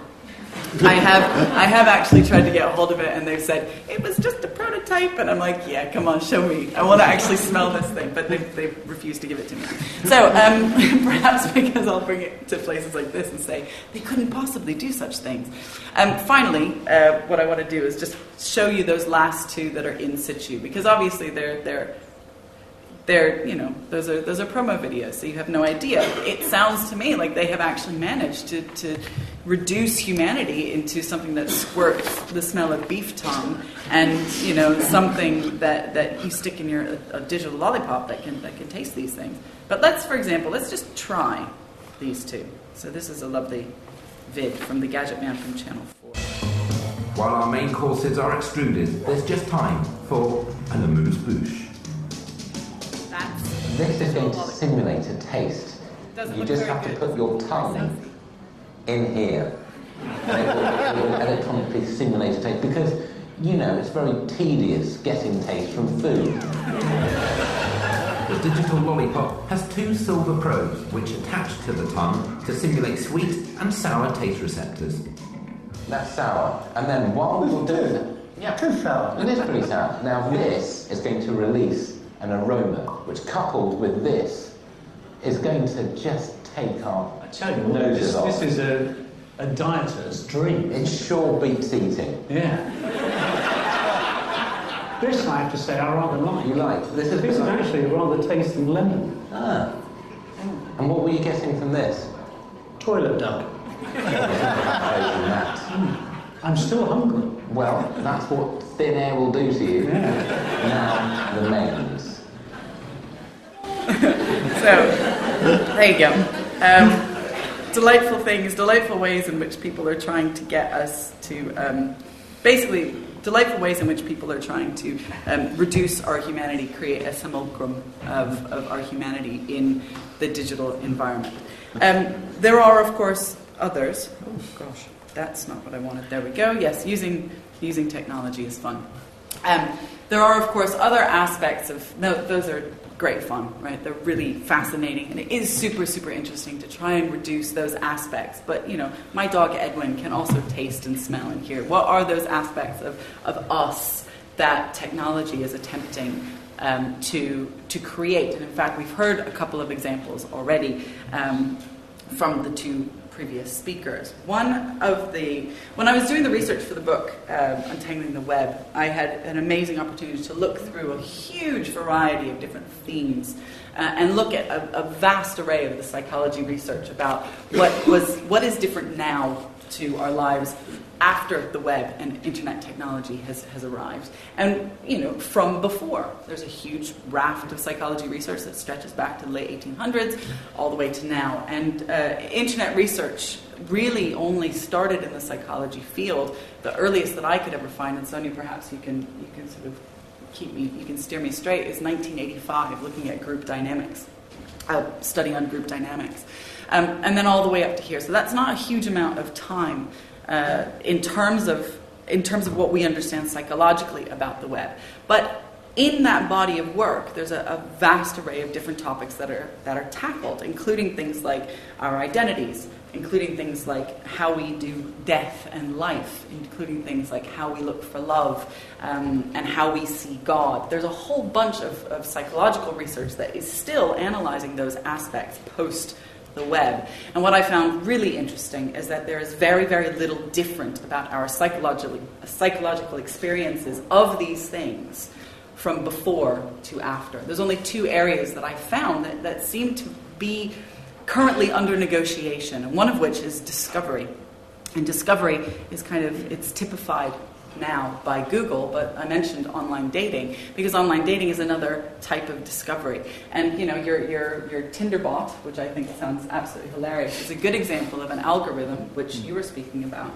I have, I have actually tried to get a hold of it, and they've said it was just a prototype, and I'm like, yeah, come on, show me. I want to actually smell this thing, but they they refused to give it to me. So um, perhaps because I'll bring it to places like this and say they couldn't possibly do such things. Um, finally, uh, what I want to do is just show you those last two that are in situ, because obviously they're they're they're you know those are those are promo videos so you have no idea. It sounds to me like they have actually managed to, to reduce humanity into something that squirts the smell of beef tongue and you know something that, that you stick in your a digital lollipop that can that can taste these things. But let's for example let's just try these two. So this is a lovely vid from the gadget man from channel 4 While our main courses are extruded, there's just time for an amuse bouche. This is going to simulate a taste. Doesn't You just very have to put your tongue in here. And it will, it will electronically simulate a taste because, you know, it's very tedious getting taste from food. The digital lollipop has two silver probes which attach to the tongue to simulate sweet and sour taste receptors. That's sour. And then while you're doing it, yeah, too sour. It is pretty sour. Now this is going to release an aroma, which coupled with this is going to just take our I tell you what, this, noses off. this is a, a dieter's dream. It sure beats eating. Yeah. this, I have to say, I rather like. You like? This is This is actually rather tasting lemon. Ah. And what were you getting from this? Toilet duck. I'm still hungry. Well, that's what thin air will do to you. Now, the mains. So, there you go. Um, delightful things, delightful ways in which people are trying to get us to, um, basically, delightful ways in which people are trying to um, reduce our humanity, create a simulacrum of, of our humanity in the digital environment. Um, there are, of course, others. Oh gosh, that's not what I wanted. There we go. Yes, using using technology is fun. Um, there are, of course, other aspects of no, those are great fun, right? They're really fascinating, and it is super, super interesting to try and reduce those aspects. But you know, my dog Edwin can also taste and smell and hear. What are those aspects of, of us that technology is attempting um, to to create? And in fact, we've heard a couple of examples already um, from the two previous speakers. One of the, when I was doing the research for the book, um, Untangling the Web, I had an amazing opportunity to look through a huge variety of different themes uh, and look at a, a vast array of the psychology research about what was, what is different now to our lives after the web and internet technology has, has arrived. And, you know, from before, there's a huge raft of psychology research that stretches back to the late 1800s all the way to now. And uh, internet research really only started in the psychology field. The earliest that I could ever find, and Sonia, perhaps you can, you can sort of keep me, you can steer me straight, is 1985, looking at group dynamics, a study on group dynamics. Um, and then all the way up to here. So that's not a huge amount of time uh, in terms of in terms of what we understand psychologically about the web. But in that body of work, there's a, a vast array of different topics that are that are tackled, including things like our identities, including things like how we do death and life, including things like how we look for love um, and how we see God. There's a whole bunch of, of psychological research that is still analyzing those aspects post the web. And what I found really interesting is that there is very, very little different about our psychological, psychological experiences of these things from before to after. There's only two areas that I found that, that seem to be currently under negotiation, and one of which is discovery. And discovery is kind of, it's typified now by Google, but I mentioned online dating because online dating is another type of discovery. And you know, your your your Tinder bot, which I think sounds absolutely hilarious, is a good example of an algorithm which you were speaking about,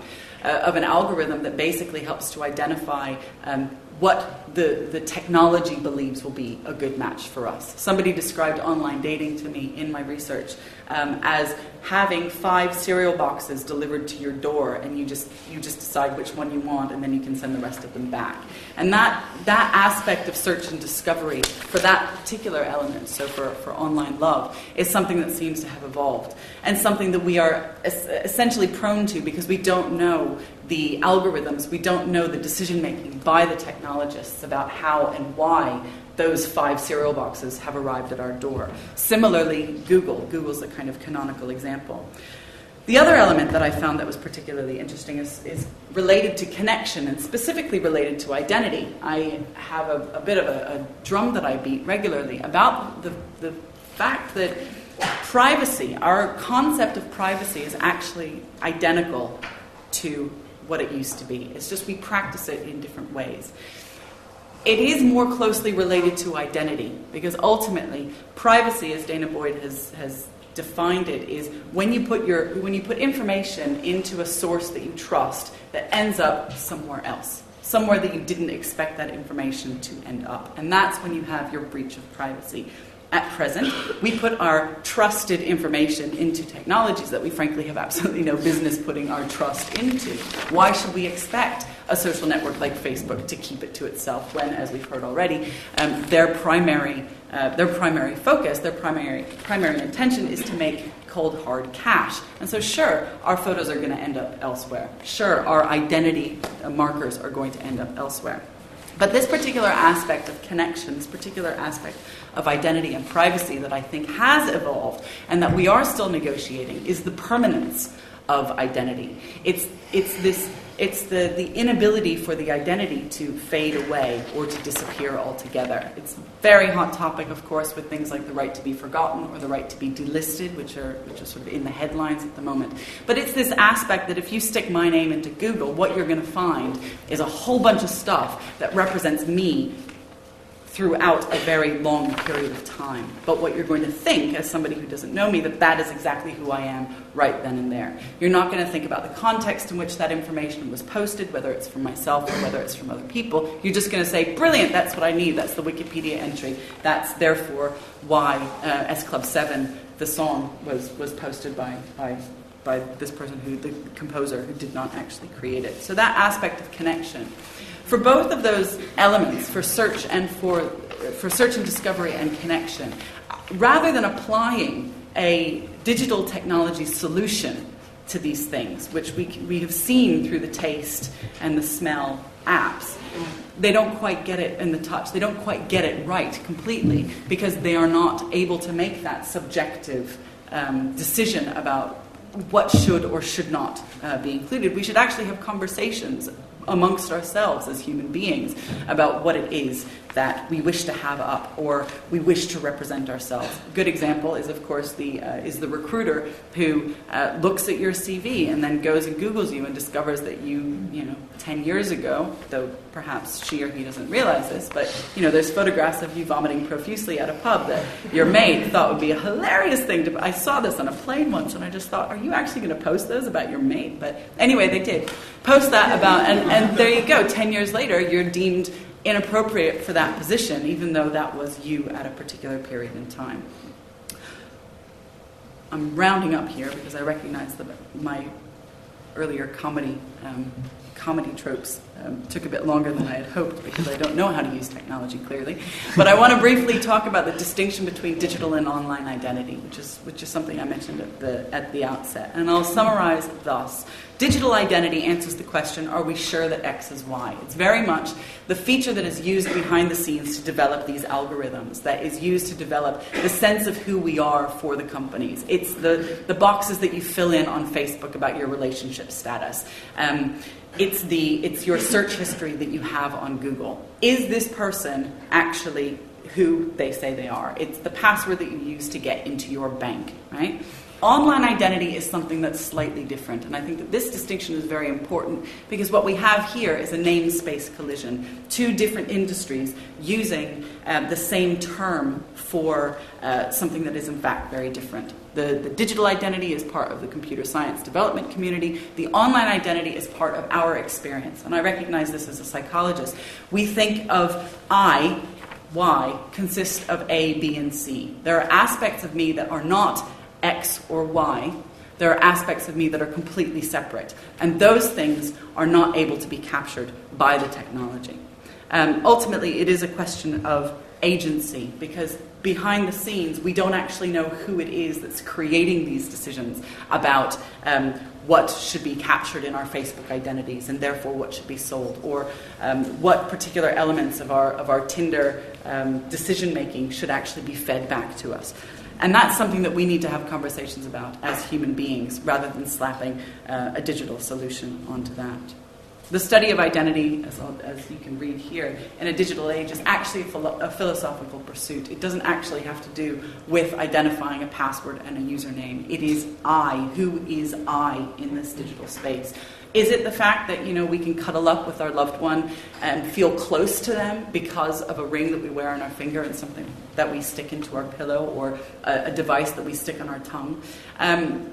uh, of an algorithm that basically helps to identify um, what the, the technology believes will be a good match for us. Somebody described online dating to me in my research um, as having five cereal boxes delivered to your door, and you just you just decide which one you want, and then you can send the rest of them back. And that that aspect of search and discovery for that particular element, so for, for online love, is something that seems to have evolved, and something that we are es- essentially prone to because we don't know the algorithms, we don't know the decision making by the technologists about how and why those five cereal boxes have arrived at our door. Similarly, Google. Google's a kind of canonical example. The other element that I found that was particularly interesting is, is related to connection and specifically related to identity. I have a, a bit of a, a, drum that I beat regularly about the, the fact that privacy, our concept of privacy, is actually identical to what it used to be. It's just we practice it in different ways it is more closely related to identity because ultimately privacy as Danah Boyd has, has defined it is when you put your when you put information into a source that you trust that ends up somewhere else somewhere that you didn't expect that information to end up and that's when you have your breach of privacy at present, we put our trusted information into technologies that we frankly have absolutely no business putting our trust into. Why should we expect a social network like Facebook to keep it to itself when, as we've heard already, um, their primary uh, their primary focus, their primary primary intention is to make cold hard cash. And so, sure, our photos are going to end up elsewhere. Sure, our identity uh, markers are going to end up elsewhere. But this particular aspect of connection, this particular aspect of identity and privacy that I think has evolved and that we are still negotiating is the permanence of identity. It's, it's this it's the, the inability for the identity to fade away or to disappear altogether. It's a very hot topic, of course, with things like the right to be forgotten or the right to be delisted, which are, which are sort of in the headlines at the moment. But it's this aspect that if you stick my name into Google, what you're going to find is a whole bunch of stuff that represents me throughout a very long period of time. But what you're going to think, as somebody who doesn't know me, that that is exactly who I am right then and there. You're not going to think about the context in which that information was posted, whether it's from myself or whether it's from other people. You're just going to say, brilliant, that's what I need. That's the Wikipedia entry. That's therefore why uh, S Club 7, the song, was, was posted by, by by this person who the composer who did not actually create it. So that aspect of connection for both of those elements, for search and for, for search and discovery and connection, rather than applying a digital technology solution to these things, which we, we have seen through the taste and the smell apps, they don't quite get it in the touch. They don't quite get it right completely because they are not able to make that subjective um, decision about what should or should not uh, be included. We should actually have conversations amongst ourselves as human beings about what it is that we wish to have up or we wish to represent ourselves. A good example is, of course, the uh, is the recruiter who uh, looks at your CV and then goes and Googles you and discovers that you, you know, ten years ago, though perhaps she or he doesn't realize this, but you know, there's photographs of you vomiting profusely at a pub that your mate thought would be a hilarious thing to. I saw this on a plane once, and I just thought, are you actually going to post those about your mate? But anyway, they did post that about, and, and there you go. Ten years later, you're deemed inappropriate for that position, even though that was you at a particular period in time. I'm rounding up here because I recognize that my earlier comedy um, comedy tropes um, took a bit longer than I had hoped because I don't know how to use technology clearly. But I want to briefly talk about the distinction between digital and online identity, which is which is something I mentioned at the at the outset, and I'll summarize thus. Digital identity answers the question Are we sure that X is Y? It's very much the feature that is used behind the scenes to develop these algorithms, that is used to develop the sense of who we are for the companies. It's the, the boxes that you fill in on Facebook about your relationship status. Um, it's, the, it's your search history that you have on Google. Is this person actually who they say they are? It's the password that you use to get into your bank, right? Online identity is something that's slightly different, and I think that this distinction is very important because what we have here is a namespace collision. Two different industries using uh, the same term for uh, something that is, in fact, very different. The, the digital identity is part of the computer science development community, the online identity is part of our experience. And I recognize this as a psychologist. We think of I, Y, consists of A, B, and C. There are aspects of me that are not X or Y, there are aspects of me that are completely separate. And those things are not able to be captured by the technology. Um, ultimately, it is a question of agency because behind the scenes, we don't actually know who it is that's creating these decisions about um, what should be captured in our Facebook identities and therefore what should be sold, or um, what particular elements of our, of our Tinder um, decision making should actually be fed back to us. And that's something that we need to have conversations about as human beings rather than slapping uh, a digital solution onto that. The study of identity, as, as, you can read here, in a digital age is actually a, philo- a, philosophical pursuit. It doesn't actually have to do with identifying a password and a username. It is I. Who is I in this digital space? Is it the fact that you know we can cuddle up with our loved one and feel close to them because of a ring that we wear on our finger and something that we stick into our pillow or a, a device that we stick on our tongue? Um,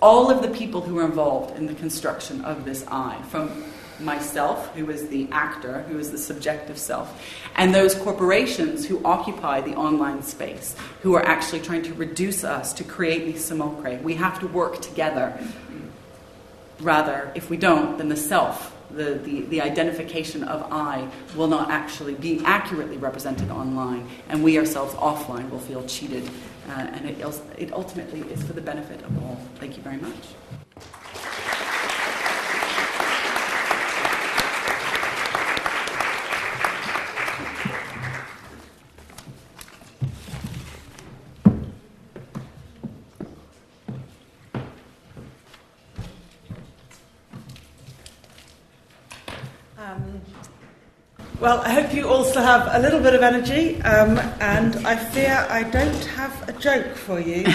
all of the people who are involved in the construction of this I, from myself, who is the actor, who is the subjective self, and those corporations who occupy the online space, who are actually trying to reduce us to create these simulacra. We have to work together Rather, if we don't, then the self, the, the, the, identification of I, will not actually be accurately represented online, and we ourselves offline will feel cheated. Uh, and it, it ultimately is for the benefit of all. Thank you very much. Well, I hope you also have a little bit of energy, um, and I fear I don't have a joke for you.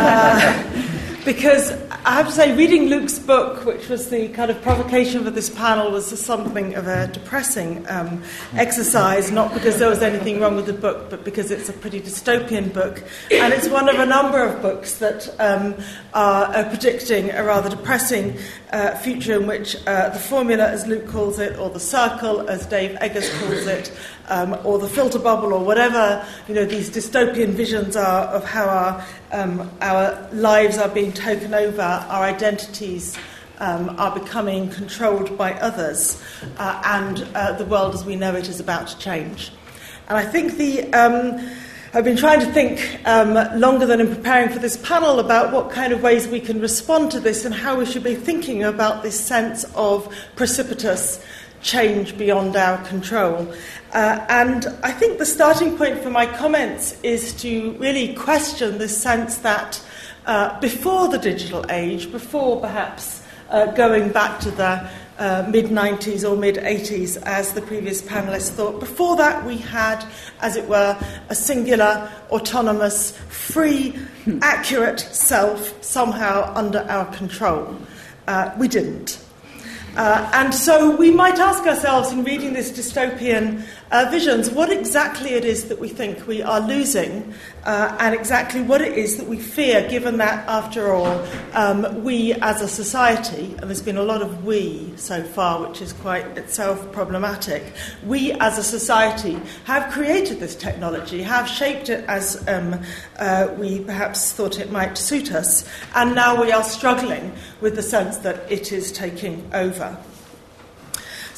Uh, because I have to say, reading Luke's book, which was the kind of provocation for this panel, was something of a depressing um, exercise, not because there was anything wrong with the book, but because it's a pretty dystopian book. And it's one of a number of books that um, are, predicting a rather depressing uh, future in which uh, the formula, as Luke calls it, or the circle, as Dave Eggers calls it, um, or the filter bubble, or whatever you know these dystopian visions are of how our um, our lives are being taken over, our identities um, are becoming controlled by others, uh, and uh, the world as we know it is about to change. And I think the um, I've been trying to think um, longer than in preparing for this panel about what kind of ways we can respond to this and how we should be thinking about this sense of precipitous change beyond our control. Uh, and I think the starting point for my comments is to really question this sense that uh, before the digital age, before perhaps uh, going back to the uh, mid 90s or mid 80s, as the previous panelists thought, before that we had, as it were, a singular, autonomous, free, accurate self somehow under our control. Uh, we didn't. Uh, and so we might ask ourselves in reading this dystopian uh, visions what exactly it is that we think we are losing uh, and exactly what it is that we fear, given that, after all, um, we as a society, and there's been a lot of we so far, which is quite itself problematic, we as a society have created this technology, have shaped it as um, uh, we perhaps thought it might suit us, and now we are struggling with the sense that it is taking over.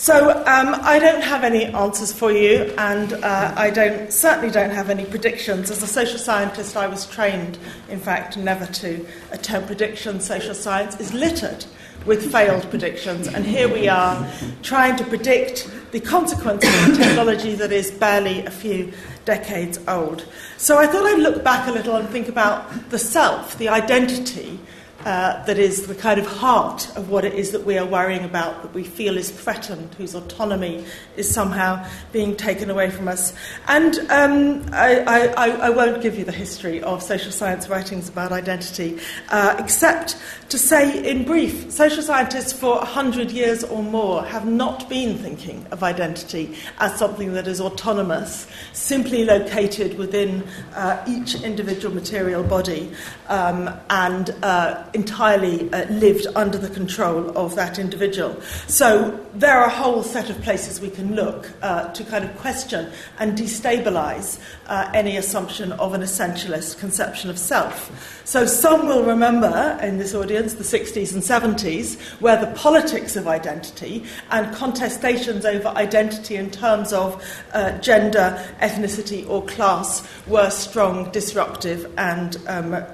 So um, I don't have any answers for you, and uh, I don't certainly don't have any predictions. As a social scientist, I was trained, in fact, never to attempt predictions. Social science is littered with failed predictions, and here we are trying to predict the consequences of technology that is barely a few decades old. So I thought I'd look back a little and think about the self, the identity uh, that is the kind of heart of what it is that we are worrying about, that we feel is threatened, whose autonomy is somehow being taken away from us. And um, I, I, I, won't give you the history of social science writings about identity, uh, except to say in brief, social scientists for 100 years or more have not been thinking of identity as something that is autonomous, simply located within uh, each individual material body, um, and uh, entirely uh, lived under the control of that individual. So there are a whole set of places we can look uh, to kind of question and destabilize uh, any assumption of an essentialist conception of self. So some will remember in this audience the 60s and 70s, where the politics of identity and contestations over identity in terms of uh, gender, ethnicity, or class were strong, disruptive, and um,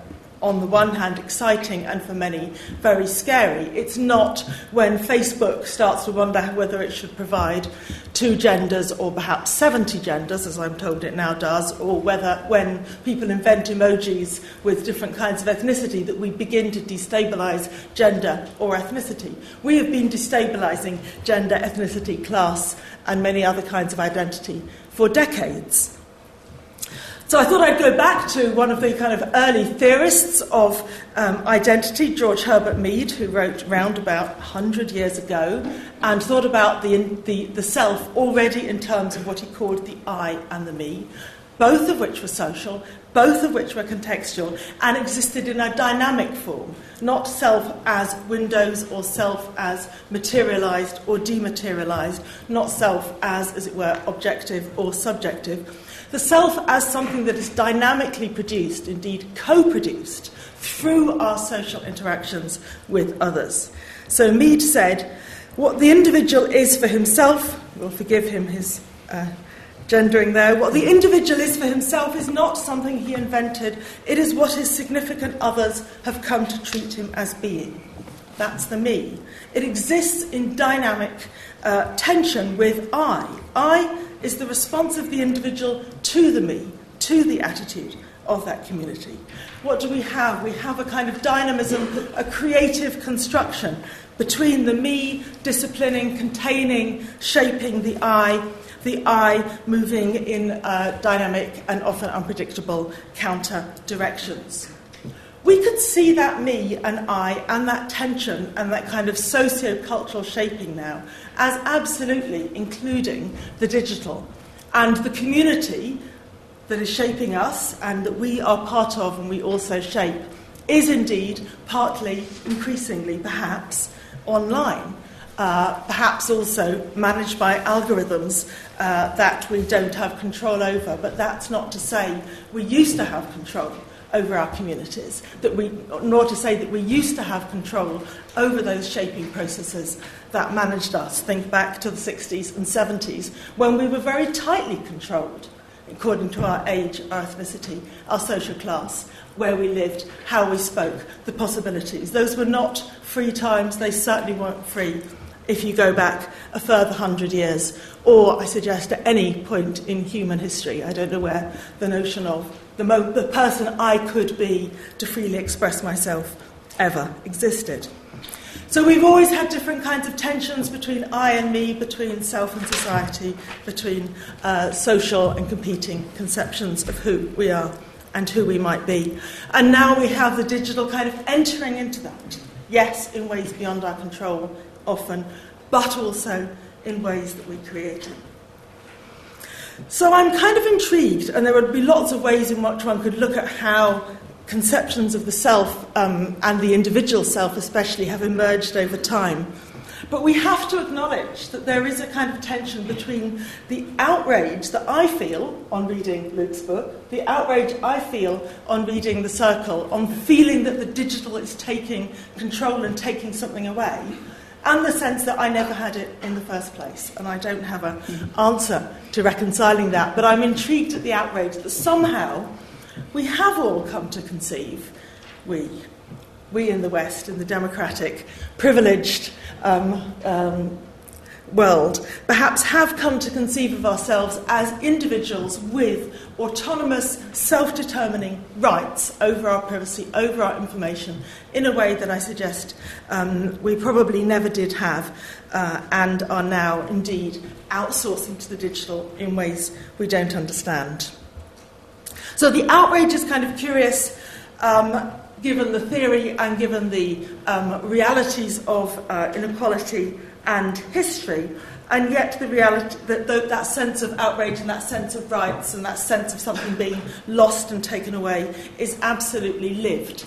on the one hand exciting and for many very scary. It's not when Facebook starts to wonder whether it should provide two genders or perhaps 70 genders, as I'm told it now does, or whether when people invent emojis with different kinds of ethnicity that we begin to destabilize gender or ethnicity. We have been destabilizing gender, ethnicity, class, and many other kinds of identity for decades. So I thought I'd go back to one of the kind of early theorists of um, identity, George Herbert Mead, who wrote round about 100 years ago and thought about the, the, the self already in terms of what he called the I and the me, both of which were social, both of which were contextual, and existed in a dynamic form, not self as windows or self as materialized or dematerialized, not self as, as it were, objective or subjective the self as something that is dynamically produced, indeed co produced, through our social interactions with others. So Mead said, What the individual is for himself, we'll forgive him his uh, gendering there, what the individual is for himself is not something he invented, it is what his significant others have come to treat him as being. That's the me. It exists in dynamic uh, tension with I. I is the response of the individual to the me, to the attitude of that community. What do we have? We have a kind of dynamism, a creative construction between the me disciplining, containing, shaping the I, the I moving in uh, dynamic and often unpredictable counter directions. We could see that me and I and that tension and that kind of socio cultural shaping now as absolutely including the digital and the community that is shaping us and that we are part of and we also shape is indeed partly, increasingly perhaps, online. Uh, perhaps also managed by algorithms uh, that we don't have control over, but that's not to say we used to have control over our communities, that we, nor to say that we used to have control over those shaping processes that managed us. Think back to the 60s and 70s when we were very tightly controlled according to our age, our ethnicity, our social class, where we lived, how we spoke, the possibilities. Those were not free times, they certainly weren't free if you go back a further hundred years, or I suggest at any point in human history. I don't know where the notion of the, mo- the person I could be to freely express myself ever existed. So we've always had different kinds of tensions between I and me, between self and society, between uh, social and competing conceptions of who we are and who we might be. And now we have the digital kind of entering into that. Yes, in ways beyond our control, often, but also in ways that we create. So I'm kind of intrigued, and there would be lots of ways in which one could look at how conceptions of the self um, and the individual self, especially, have emerged over time. But we have to acknowledge that there is a kind of tension between the outrage that I feel on reading Luke's book, the outrage I feel on reading The Circle, on feeling that the digital is taking control and taking something away, and the sense that I never had it in the first place. And I don't have an answer to reconciling that, but I'm intrigued at the outrage that somehow we have all come to conceive, we, we in the West, in the democratic, privileged, um, um, world, perhaps have come to conceive of ourselves as individuals with autonomous, self determining rights over our privacy, over our information, in a way that I suggest um, we probably never did have uh, and are now indeed outsourcing to the digital in ways we don't understand. So the outrage is kind of curious. Um, given the theory and given the um, realities of uh, inequality and history, and yet the reality that, that sense of outrage and that sense of rights and that sense of something being lost and taken away is absolutely lived.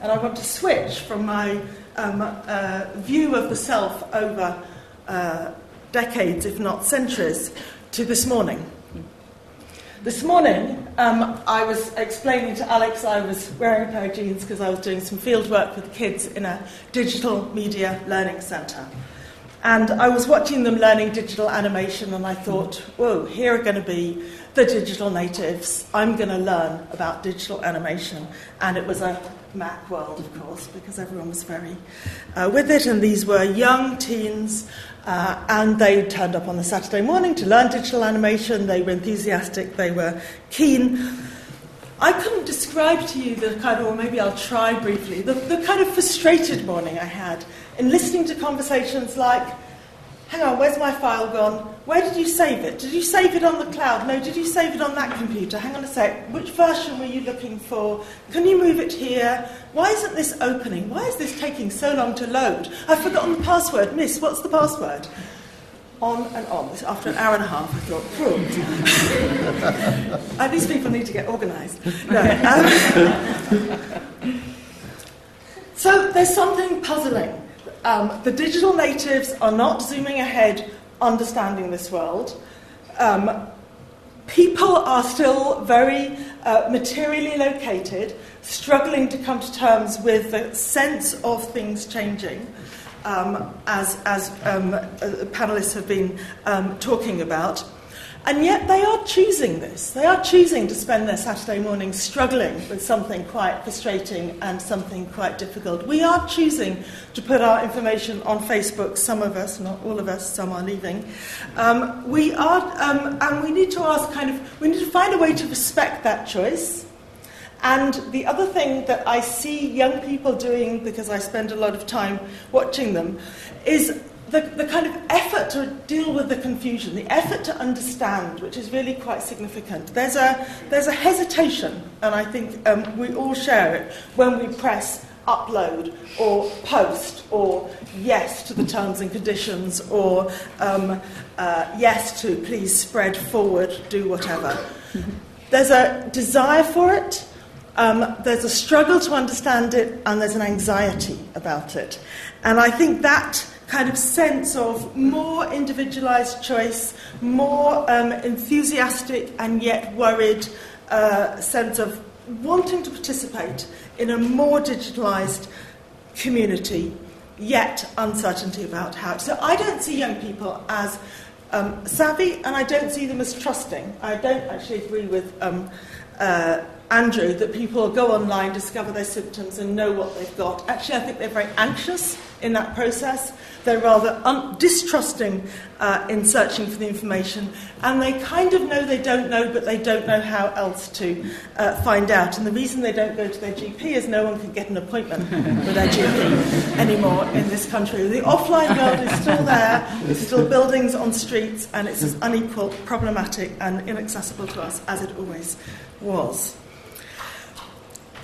And I want to switch from my um, uh, view of the self over uh, decades, if not centuries, to this morning. This morning, um, I was explaining to Aleks I was wearing a pair of jeans because I was doing some field work with kids in a digital media learning centre. And I was watching them learning digital animation, and I thought, whoa, here are going to be the digital natives. I'm going to learn about digital animation. And it was a Mac world, of course, because everyone was very uh, with it. And these were young teens, uh, and they turned up on the Saturday morning to learn digital animation. They were enthusiastic, they were keen. I couldn't describe to you the kind of, or maybe I'll try briefly, the, the kind of frustrated morning I had in listening to conversations like, hang on, where's my file gone? Where did you save it? Did you save it on the cloud? No, did you save it on that computer? Hang on a sec. Which version were you looking for? Can you move it here? Why isn't this opening? Why is this taking so long to load? I've forgotten the password. Miss, what's the password? On and on. After an hour and a half, I thought, oh, these people need to get organised. No. Um, so there's something puzzling um, the digital natives are not zooming ahead, understanding this world. Um, people are still very uh, materially located, struggling to come to terms with the sense of things changing. Um, as, as um, uh, panelists have been um, talking about. And yet they are choosing this. They are choosing to spend their Saturday morning struggling with something quite frustrating and something quite difficult. We are choosing to put our information on Facebook, some of us, not all of us, some are leaving. Um, we are, um, and we need to ask kind of, we need to find a way to respect that choice. And the other thing that I see young people doing, because I spend a lot of time watching them, is the, the kind of effort to deal with the confusion, the effort to understand, which is really quite significant. There's a, there's a hesitation, and I think um, we all share it, when we press upload or post or yes to the terms and conditions or um, uh, yes to please spread forward, do whatever. There's a desire for it, um, there's a struggle to understand it, and there's an anxiety about it. And I think that kind of sense of more individualized choice, more um, enthusiastic and yet worried uh, sense of wanting to participate in a more digitalized community, yet uncertainty about how. So I don't see young people as um, savvy and I don't see them as trusting. I don't actually agree with. Um, uh, Andrew, that people go online, discover their symptoms, and know what they've got. Actually, I think they're very anxious in that process. They're rather un- distrusting uh, in searching for the information, and they kind of know they don't know, but they don't know how else to uh, find out. And the reason they don't go to their GP is no one can get an appointment with their GP anymore in this country. The offline world is still there, there's still buildings on streets, and it's as unequal, problematic, and inaccessible to us as it always was.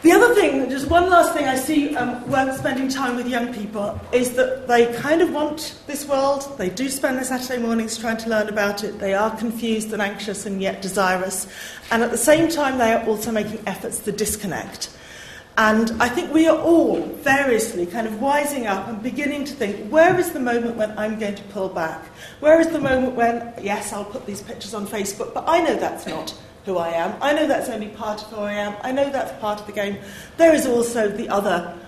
The other thing, just one last thing I see um, when spending time with young people is that they kind of want this world. They do spend their Saturday mornings trying to learn about it. They are confused and anxious and yet desirous. And at the same time, they are also making efforts to disconnect. And I think we are all variously kind of wising up and beginning to think where is the moment when I'm going to pull back? Where is the moment when, yes, I'll put these pictures on Facebook, but I know that's not who I am. I know that's only part of who I am. I know that's part of the game. There is also the other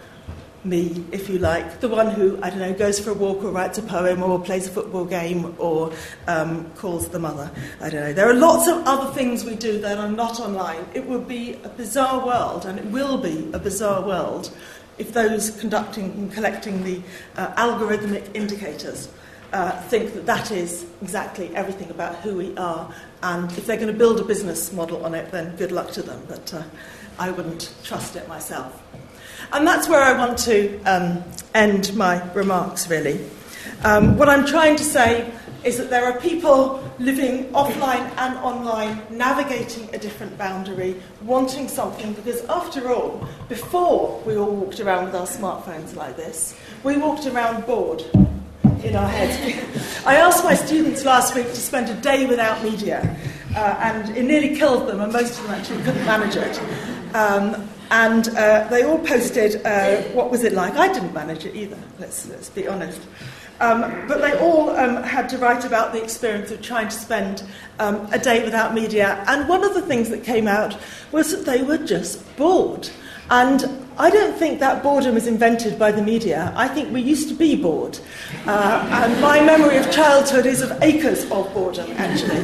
me, if you like, the one who, I don't know, goes for a walk or writes a poem or plays a football game or um, calls the mother. I don't know. There are lots of other things we do that are not online. It would be a bizarre world, and it will be a bizarre world if those conducting and collecting the uh, algorithmic indicators uh, think that that is exactly everything about who we are. And if they're going to build a business model on it, then good luck to them. But uh, I wouldn't trust it myself. And that's where I want to um, end my remarks, really. Um, what I'm trying to say is that there are people living offline and online, navigating a different boundary, wanting something, because after all, before we all walked around with our smartphones like this, we walked around bored in our heads. I asked my students last week to spend a day without media, uh, and it nearly killed them, and most of them actually couldn't manage it. Um, and uh, they all posted uh, what was it like. I didn't manage it either, let's, let's be honest. Um, but they all um, had to write about the experience of trying to spend um, a day without media. And one of the things that came out was that they were just bored. And I don't think that boredom is invented by the media. I think we used to be bored. Uh, and my memory of childhood is of acres of boredom, actually.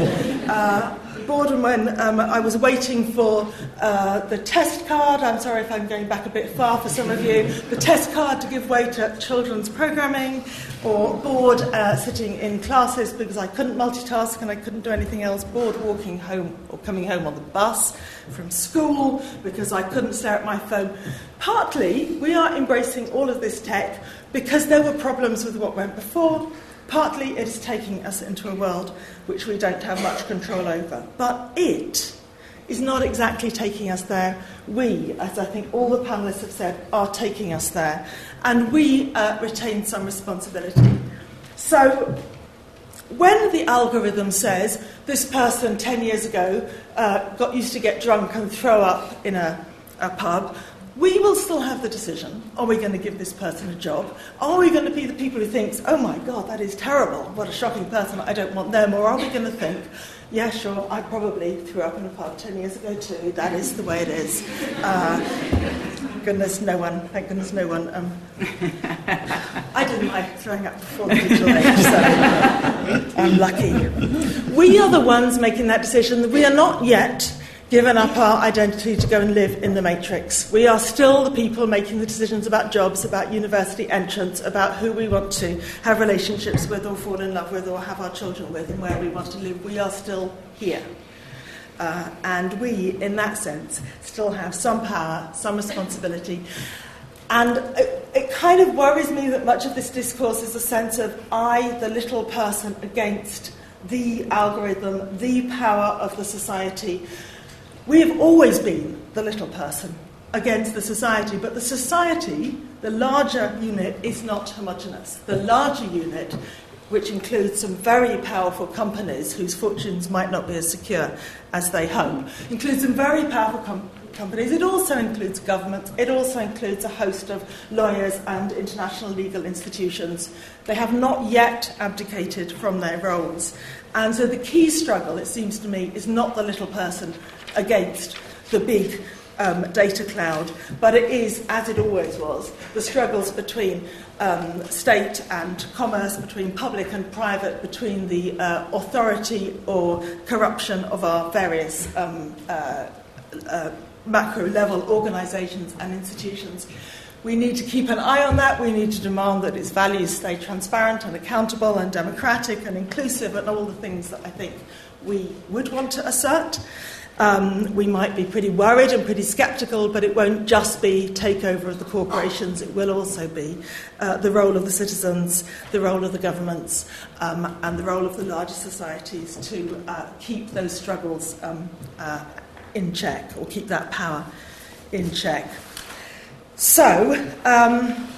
Uh, boredom when um, I was waiting for uh, the test card. I'm sorry if I'm going back a bit far for some of you. The test card to give way to children's programming, or bored uh, sitting in classes because I couldn't multitask and I couldn't do anything else. Bored walking home or coming home on the bus from school because I couldn't stare at my phone. Partly, we are embracing all of this tech because there were problems with what went before. Partly, it is taking us into a world which we don't have much control over. But it is not exactly taking us there. We, as I think all the panelists have said, are taking us there. And we uh, retain some responsibility. So, when the algorithm says this person 10 years ago uh, got used to get drunk and throw up in a, a pub, we will still have the decision are we going to give this person a job? Are we going to be the people who think, oh my God, that is terrible, what a shocking person, I don't want them? Or are we going to think, yeah, sure, I probably threw up in a pub 10 years ago too, that is the way it is. Uh, goodness, no one, thank goodness, no one. Um, I didn't like throwing up before the digital age, so I'm lucky. We are the ones making that decision. We are not yet given up our identity to go and live in the matrix. We are still the people making the decisions about jobs, about university entrance, about who we want to have relationships with or fall in love with or have our children with and where we want to live. We are still here. Uh, and we, in that sense, still have some power, some responsibility. And it, it kind of worries me that much of this discourse is a sense of I, the little person, against the algorithm, the power of the society. We have always been the little person against the society, but the society, the larger unit, is not homogenous. The larger unit, which includes some very powerful companies whose fortunes might not be as secure as they hope, includes some very powerful com- companies. It also includes governments. It also includes a host of lawyers and international legal institutions. They have not yet abdicated from their roles. And so the key struggle, it seems to me, is not the little person against the big um, data cloud, but it is, as it always was, the struggles between um, state and commerce, between public and private, between the uh, authority or corruption of our various um, uh, uh, macro level organizations and institutions. We need to keep an eye on that. We need to demand that its values stay transparent and accountable and democratic and inclusive and all the things that I think we would want to assert. Um, we might be pretty worried and pretty sceptical, but it won't just be takeover of the corporations. It will also be uh, the role of the citizens, the role of the governments, um, and the role of the larger societies to uh, keep those struggles um, uh, in check or keep that power in check. So, um,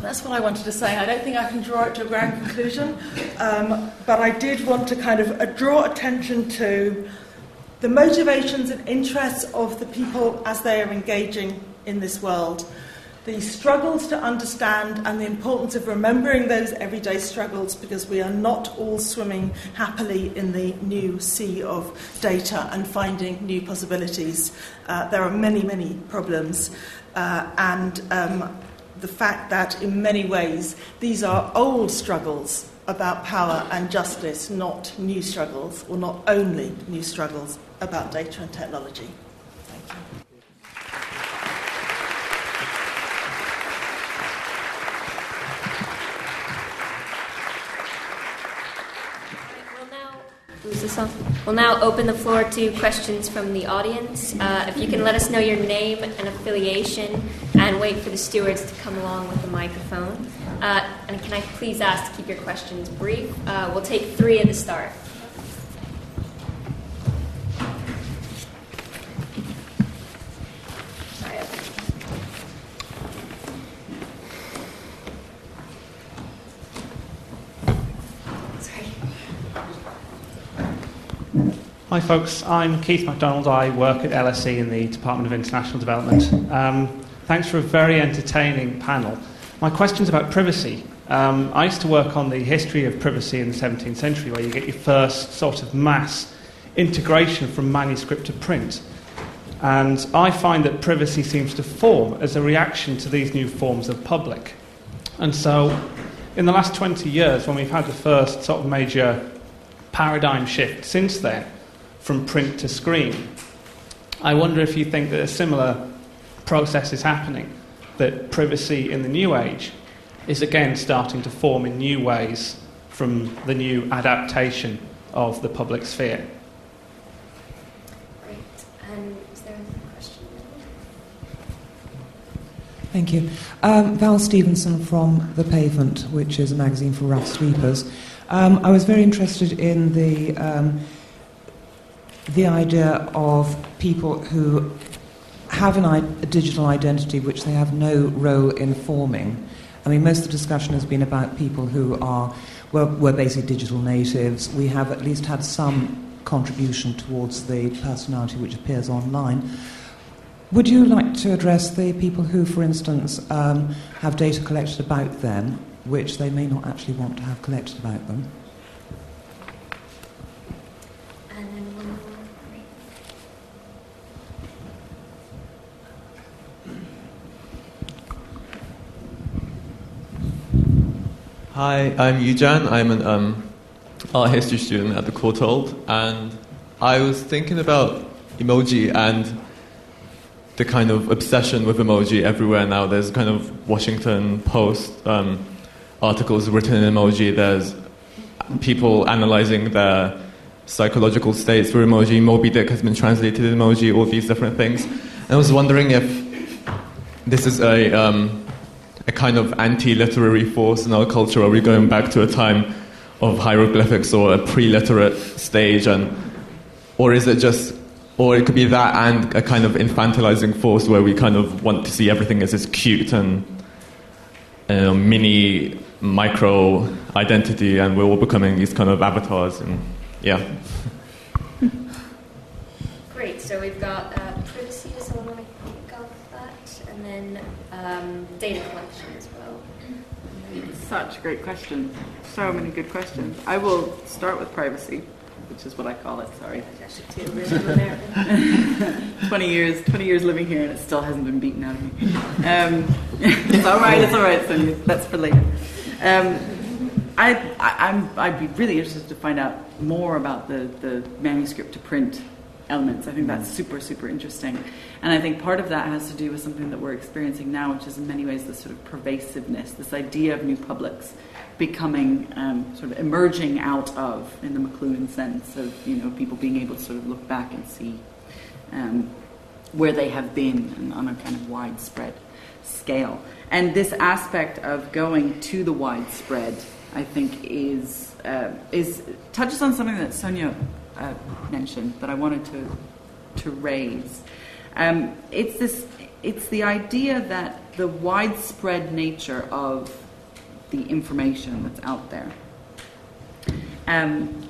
that's what I wanted to say. I don't think I can draw it to a grand conclusion, um, but I did want to kind of uh, draw attention to the motivations and interests of the people as they are engaging in this world, the struggles to understand and the importance of remembering those everyday struggles because we are not all swimming happily in the new sea of data and finding new possibilities. Uh, there are many, many problems, uh, and um, the fact that in many ways these are old struggles about power and justice, not new struggles, or not only new struggles about data and technology. Thank you. We'll now open the floor to questions from the audience. Uh, if you can let us know your name and affiliation and wait for the stewards to come along with the microphone. Uh, and can I please ask to keep your questions brief? Uh, we'll take three at the start. Hi, folks. I'm Keith MacDonald. I work at LSE in the Department of International Development. Um, thanks for a very entertaining panel. My question's about privacy. Um, I used to work on the history of privacy in the 17th century, where you get your first sort of mass integration from manuscript to print. And I find that privacy seems to form as a reaction to these new forms of public. And so, in the last 20 years, when we've had the first sort of major paradigm shift since then, from print to screen, I wonder if you think that a similar process is happening, that privacy in the new age is again starting to form in new ways from the new adaptation of the public sphere. Great. And is there a question? Thank you. Um, Val Stevenson from The Pavement, which is a magazine for rough sleepers. Um, I was very interested in the, um, the idea of people who have an, a digital identity which they have no role in forming. I mean, most of the discussion has been about people who are, well, were basically digital natives. We have at least had some contribution towards the personality which appears online. Would you like to address the people who, for instance, um, have data collected about them, which they may not actually want to have collected about them? And then one more. Hi, I'm Yujan. I'm an um, art history student at the Courtauld, and I was thinking about emoji and the kind of obsession with emoji everywhere now. There's kind of Washington Post um, articles written in emoji. There's people analyzing their psychological states through emoji. Moby Dick has been translated in emoji. All these different things. And I was wondering if this is a um, a kind of anti-literary force in our culture? Are we going back to a time of hieroglyphics or a pre-literate stage, and or is it just, or it could be that and a kind of infantilizing force where we kind of want to see everything as this cute and uh, mini micro identity, and we're all becoming these kind of avatars, and yeah. Great. So we've got uh, privacy. Does someone want to kick off that? And then um, data collection as well. Such a great question. So many good questions. I will start with privacy, which is what I call it. Sorry. Twenty years, twenty years living here, and it still hasn't been beaten out of me. Um, it's all right. It's all right, Sonia. That's for later. Um, I, I, I'm, I'd be really interested to find out more about the, the manuscript to print elements. I think that's super, super interesting. And I think part of that has to do with something that we're experiencing now, which is in many ways this sort of pervasiveness, this idea of new publics becoming um, sort of emerging out of, in the McLuhan sense, of you know people being able to sort of look back and see um, where they have been and on a kind of widespread scale. And this aspect of going to the widespread, I think, is uh, is touches on something that Sonia uh, mentioned that I wanted to to raise. Um, it's this. It's the idea that the widespread nature of the information that's out there. Um,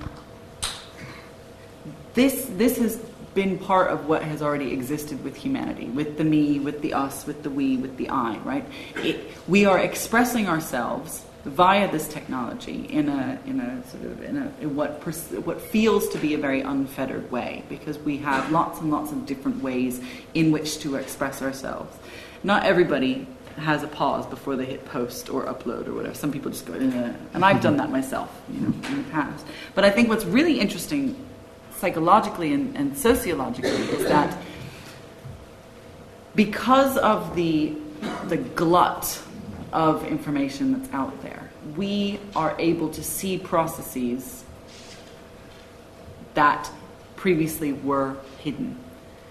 this this has been part of what has already existed with humanity, with the me, with the us, with the we, with the I. Right? It, we are expressing ourselves via this technology in a in a sort of in, a, in what pers- what feels to be a very unfettered way because we have lots and lots of different ways in which to express ourselves. Not everybody has a pause before they hit post or upload or whatever. Some people just go, eh. and I've done that myself, you know, in the past. But I think what's really interesting psychologically and, and sociologically is that because of the the glut of information that's out there, we are able to see processes that previously were hidden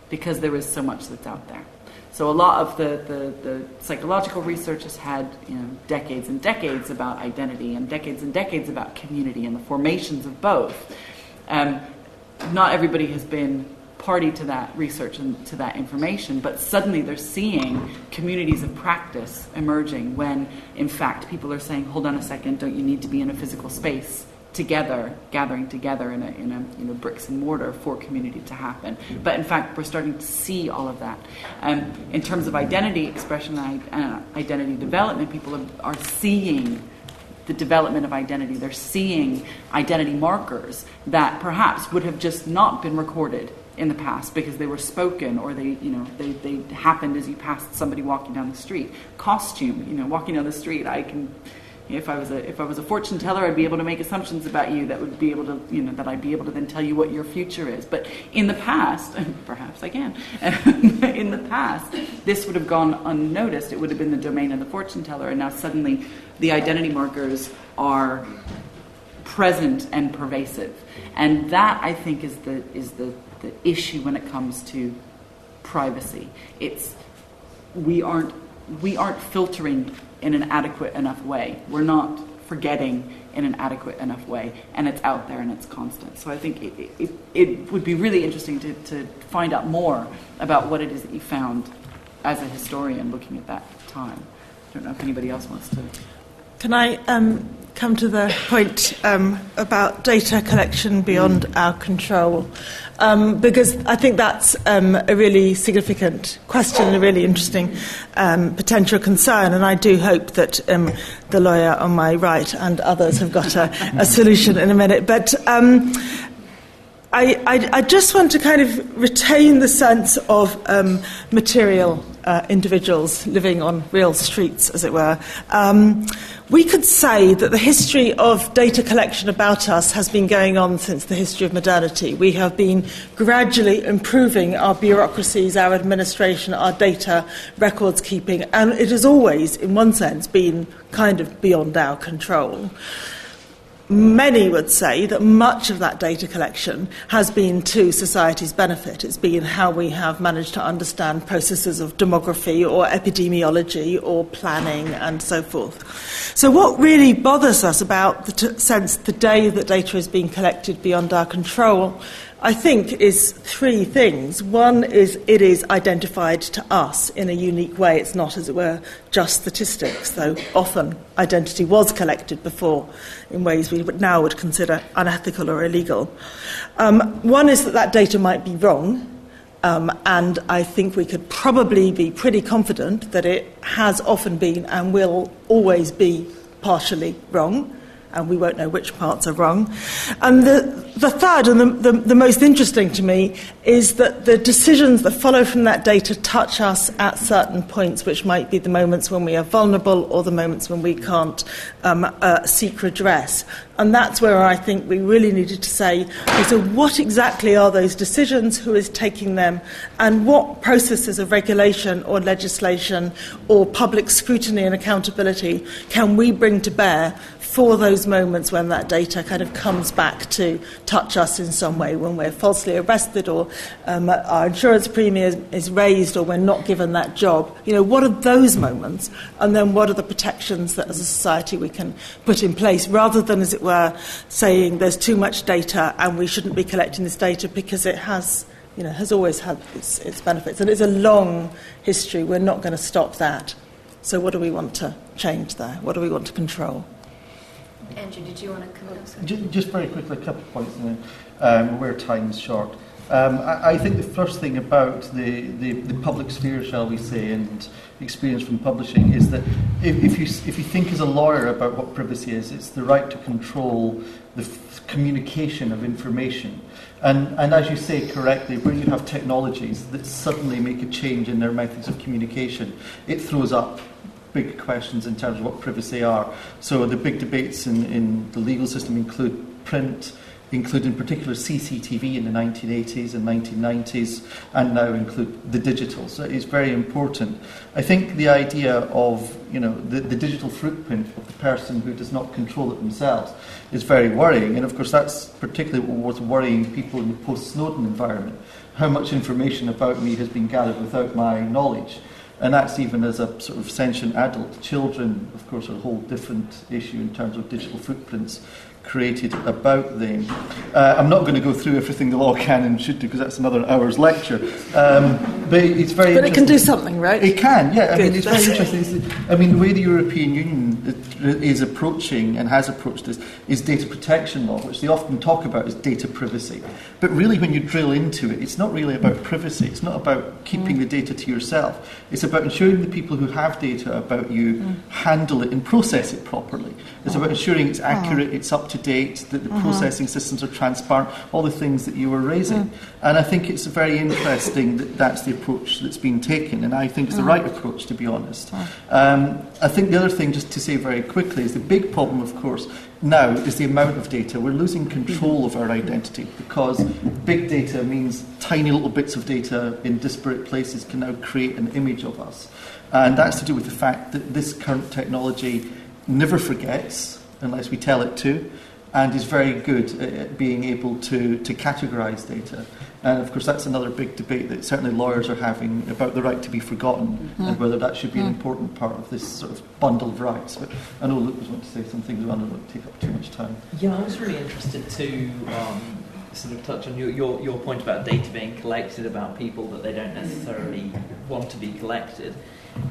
because there is so much that's out there. So a lot of the, the, the, psychological research has had you know, decades and decades about identity and decades and decades about community and the formations of both. Um, not everybody has been party to that research and to that information, but suddenly they're seeing communities of practice emerging when, in fact, people are saying, hold on a second, don't you need to be in a physical space together, gathering together in a, in a you know, bricks and mortar for community to happen. But in fact, we're starting to see all of that. Um, in terms of identity expression and uh, identity development, people are, are seeing the development of identity. They're seeing identity markers that perhaps would have just not been recorded in the past because they were spoken or they you know they, they happened as you passed somebody walking down the street costume you know walking down the street i can if I was a if I was a fortune teller, I'd be able to make assumptions about you that would be able to you know that I'd be able to then tell you what your future is. But in the past, perhaps I can. in the past, this would have gone unnoticed. It would have been the domain of the fortune teller, and now suddenly, the identity markers are present and pervasive, and that I think is the is the the issue when it comes to privacy. It's we aren't we aren't filtering in an adequate enough way. We're not forgetting in an adequate enough way, and it's out there and it's constant. So I think it, it, it would be really interesting to, to find out more about what it is that you found as a historian looking at that time. I don't know if anybody else wants to. Can I um, come to the point um, about data collection beyond our control? Um, because I think that's um, a really significant question, a really interesting um, potential concern, and I do hope that um, the lawyer on my right and others have got a, a solution in a minute. But um, I, I, I, just want to kind of retain the sense of um, material uh, individuals living on real streets, as it were. Um, we could say that the history of data collection about us has been going on since the history of modernity. We have been gradually improving our bureaucracies, our administration, our data records keeping, and it has always, in one sense, been kind of beyond our control many would say that much of that data collection has been to society's benefit. It's been how we have managed to understand processes of demography or epidemiology or planning and so forth. So, what really bothers us about the t- sense the day that data is being collected beyond our control I think, is three things. One is it is identified to us in a unique way. It's not, as it were, just statistics, though often identity was collected before in ways we now would consider unethical or illegal. Um, one is that that data might be wrong. Um, and I think we could probably be pretty confident that it has often been and will always be partially wrong and we won't know which parts are wrong. And the, the third, and the, the, the, most interesting to me, is that the decisions that follow from that data touch us at certain points, which might be the moments when we are vulnerable or the moments when we can't um, uh, seek redress. And that's where I think we really needed to say so, what exactly are those decisions, who is taking them, and what processes of regulation or legislation or public scrutiny and accountability can we bring to bear for those moments when that data kind of comes back to touch us in some way, when we're falsely arrested or um, our insurance premium is raised or we're not given that job. You know, what are those moments? And then what are the protections that as a society we can put in place rather than, as it were, saying there's too much data and we shouldn't be collecting this data because it has you know, has always had its, its, benefits. And it's a long history. We're not going to stop that. So, what do we want to change there? What do we want to control? Andrew, did you want to come in? Just, just very quickly, a couple of points, and then um, where time's short. Um, I, I, think the first thing about the, the, the, public sphere, shall we say, and experience from publishing is that if, if, you, if you think as a lawyer about what privacy is, it's the right to control the f- communication of information. And, and as you say correctly, when you have technologies that suddenly make a change in their methods of communication, it throws up big questions in terms of what privacy are. So the big debates in, in the legal system include print, include in particular CCTV in the 1980s and 1990s, and now include the digital. So it's very important. I think the idea of you know the, the digital footprint of the person who does not control it themselves is very worrying, and of course that's particularly what's worrying people in the post-Snowden environment. How much information about me has been gathered without my knowledge? And that's even as a sort of sentient adult. Children, of course, are a whole different issue in terms of digital footprints created about them. Uh, I'm not going to go through everything the law can and should do because that's another hour's lecture. Um, but it's very. But it can do something, right? It can, yeah. I mean, it's very interesting. I mean, the way the European Union is approaching and has approached this is data protection law, which they often talk about as data privacy. But really, when you drill into it, it's not really about privacy. It's not about keeping the data to yourself. It's about ensuring the people who have data about you handle it and process it properly. It's about ensuring it's accurate, it's up to date, that the Mhm. processing systems are transparent, all the things that you were raising. And I think it's very interesting that that's the approach that's been taken, and I think it's the Mhm. right approach, to be honest. Um, I think the other thing, just to say very quickly, is the big problem, of course, now is the amount of data. We're losing control of our identity because big data means tiny little bits of data in disparate places can now create an image of us. And that's to do with the fact that this current technology never forgets unless we tell it to, and is very good at- at being able to, to categorize data. And of course, that's another big debate that certainly lawyers are having about the right to be forgotten and Mhm. whether that should be an Mm. important part of this sort of bundle of rights. But I know Luke was wanting to say something, so I don't want to take up too much time. Yeah, I was really interested to um, sort of touch on your, your, your point about data being collected about people that they don't necessarily want to be collected.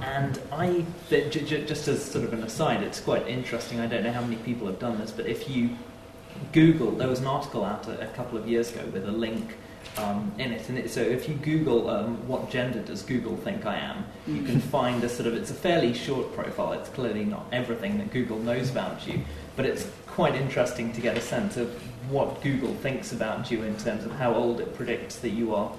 And I, just as sort of an aside, it's quite interesting. I don't know how many people have done this, but if you Google, there was an article out a, a couple of years ago with a link um, in it. And it, so if you Google um, what gender does Google think I am, you can find a sort of, it's a fairly short profile. It's clearly not everything that Google knows about you, but it's quite interesting to get a sense of what Google thinks about you in terms of how old it predicts that you are,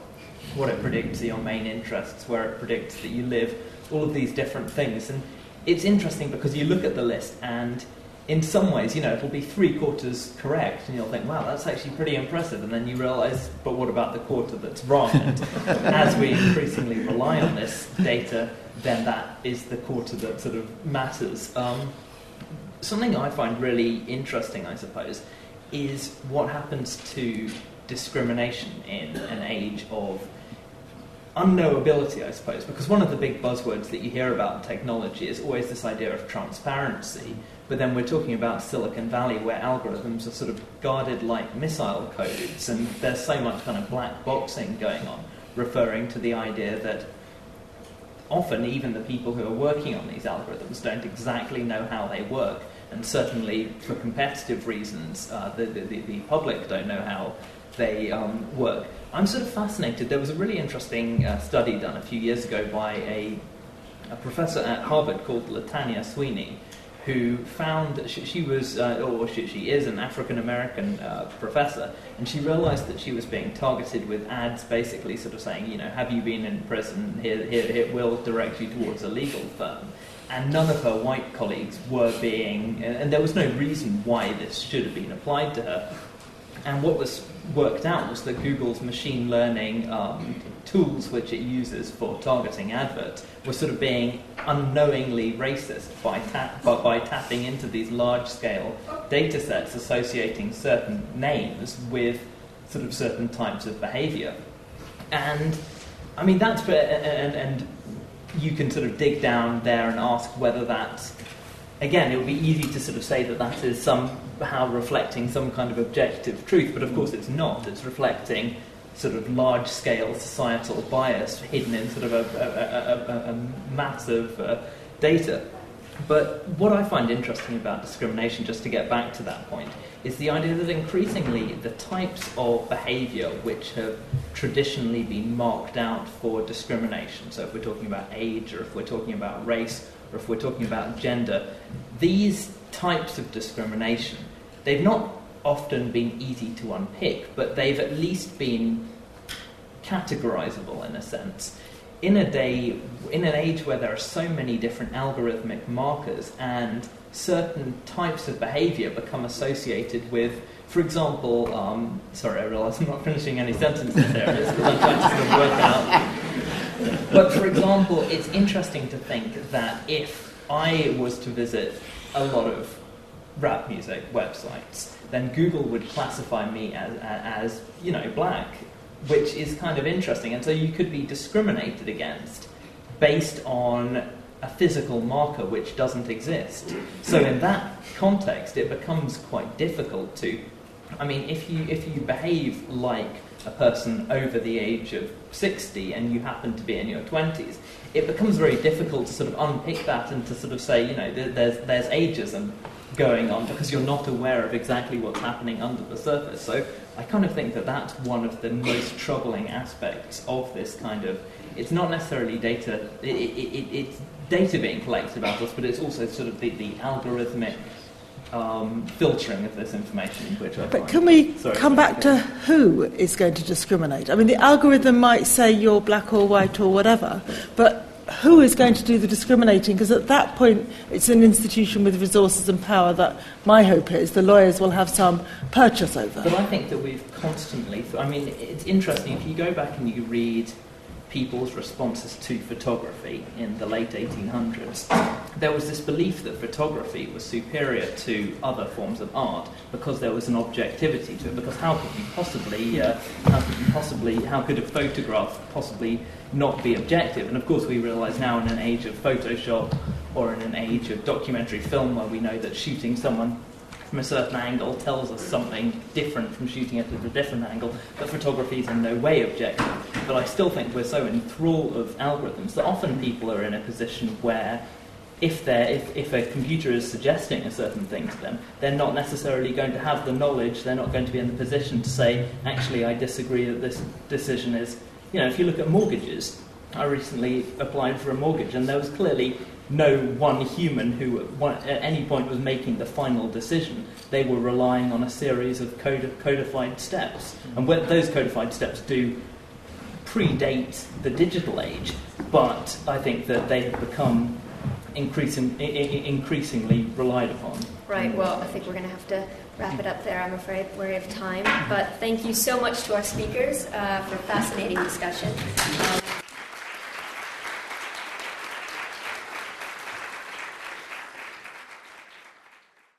what it predicts are your main interests, where it predicts that you live, all of these different things. And it's interesting because you look at the list and in some ways, you know, it'll be three quarters correct, and you'll think, wow, that's actually pretty impressive. And then you realise, but what about the quarter that's wrong? And as we increasingly rely on this data, then that is the quarter that sort of matters. Um, something I find really interesting, I suppose, is what happens to discrimination in an age of unknowability, I suppose, because one of the big buzzwords that you hear about in technology is always this idea of transparency. But then we're talking about Silicon Valley, where algorithms are sort of guarded like missile codes, and there's so much kind of black boxing going on, referring to the idea that often even the people who are working on these algorithms don't exactly know how they work, and certainly for competitive reasons, uh, the, the, the public don't know how they um, work. I'm sort of fascinated. There was a really interesting uh, study done a few years ago by a, a professor at Harvard called Latanya Sweeney, who found that she, she was, uh, or she, she is, an African American uh, professor, and she realized that she was being targeted with ads basically sort of saying, you know, have you been in prison? Here, here, it will direct you towards a legal firm. And none of her white colleagues were being, and there was no reason why this should have been applied to her. And what was worked out was that Google's machine learning um, tools, which it uses for targeting adverts, were sort of being unknowingly racist by, by, by tapping into these large scale data sets associating certain names with sort of certain types of behavior. And I mean, that's where, and, and you can sort of dig down there and ask whether that's again, it would be easy to sort of say that that is somehow reflecting some kind of objective truth, but of course it's not. It's reflecting sort of large scale societal bias hidden in sort of a, a, a, a, a massive uh, data. But what I find interesting about discrimination, just to get back to that point, is the idea that increasingly the types of behaviour which have traditionally been marked out for discrimination, so if we're talking about age or if we're talking about race or if we're talking about gender, these types of discrimination, they've not often been easy to unpick, but they've at least been categorizable in a sense. In a day, in an age where there are so many different algorithmic markers and certain types of behaviour become associated with, for example, um, sorry, I realise I'm not finishing any sentences there, it's because I'm trying to sort of work out. But for example, it's interesting to think that if I was to visit a lot of rap music websites, then Google would classify me as, as you know, black, which is kind of interesting. And so you could be discriminated against based on a physical marker which doesn't exist. So in that context, it becomes quite difficult to. I mean, if you if you behave like a person over the age of 60 and you happen to be in your 20s, it becomes very difficult to sort of unpick that and to sort of say, you know, there's, there's ageism going on because you're not aware of exactly what's happening under the surface. So I kind of think that that's one of the most troubling aspects of this kind of. It's not necessarily data. It, it, it, it's data being collected about us, but it's also sort of the, the algorithmic um, filtering of this information, which I But can we Sorry. come back to who is going to discriminate? I mean, the algorithm might say you're black or white or whatever, but who is going to do the discriminating? Because at that point, it's an institution with resources and power that my hope is the lawyers will have some purchase over. But I think that we've constantly. I mean, it's interesting if you go back and you read people's responses to photography in the late 1800s. There was this belief that photography was superior to other forms of art because there was an objectivity to it. Because how could you possibly, uh, how could you possibly, how could a photograph possibly not be objective? And of course, we realise now in an age of Photoshop or in an age of documentary film where we know that shooting someone from a certain angle tells us something different from shooting it at a different angle, that photography is in no way objective. But I still think we're so enthralled of algorithms that often people are in a position where if, if, if a computer is suggesting a certain thing to them, they're not necessarily going to have the knowledge, they're not going to be in the position to say, actually, I disagree that this decision is. You know, if you look at mortgages, I recently applied for a mortgage, and there was clearly no one human who at any point was making the final decision. They were relying on a series of codi- codified steps. And when those codified steps do predate the digital age, but I think that they have become increasing, increasingly relied upon. Right, well, I think we're going to have to wrap it up there. I'm afraid we're out of time. But thank you so much to our speakers uh, for a fascinating discussion. Um,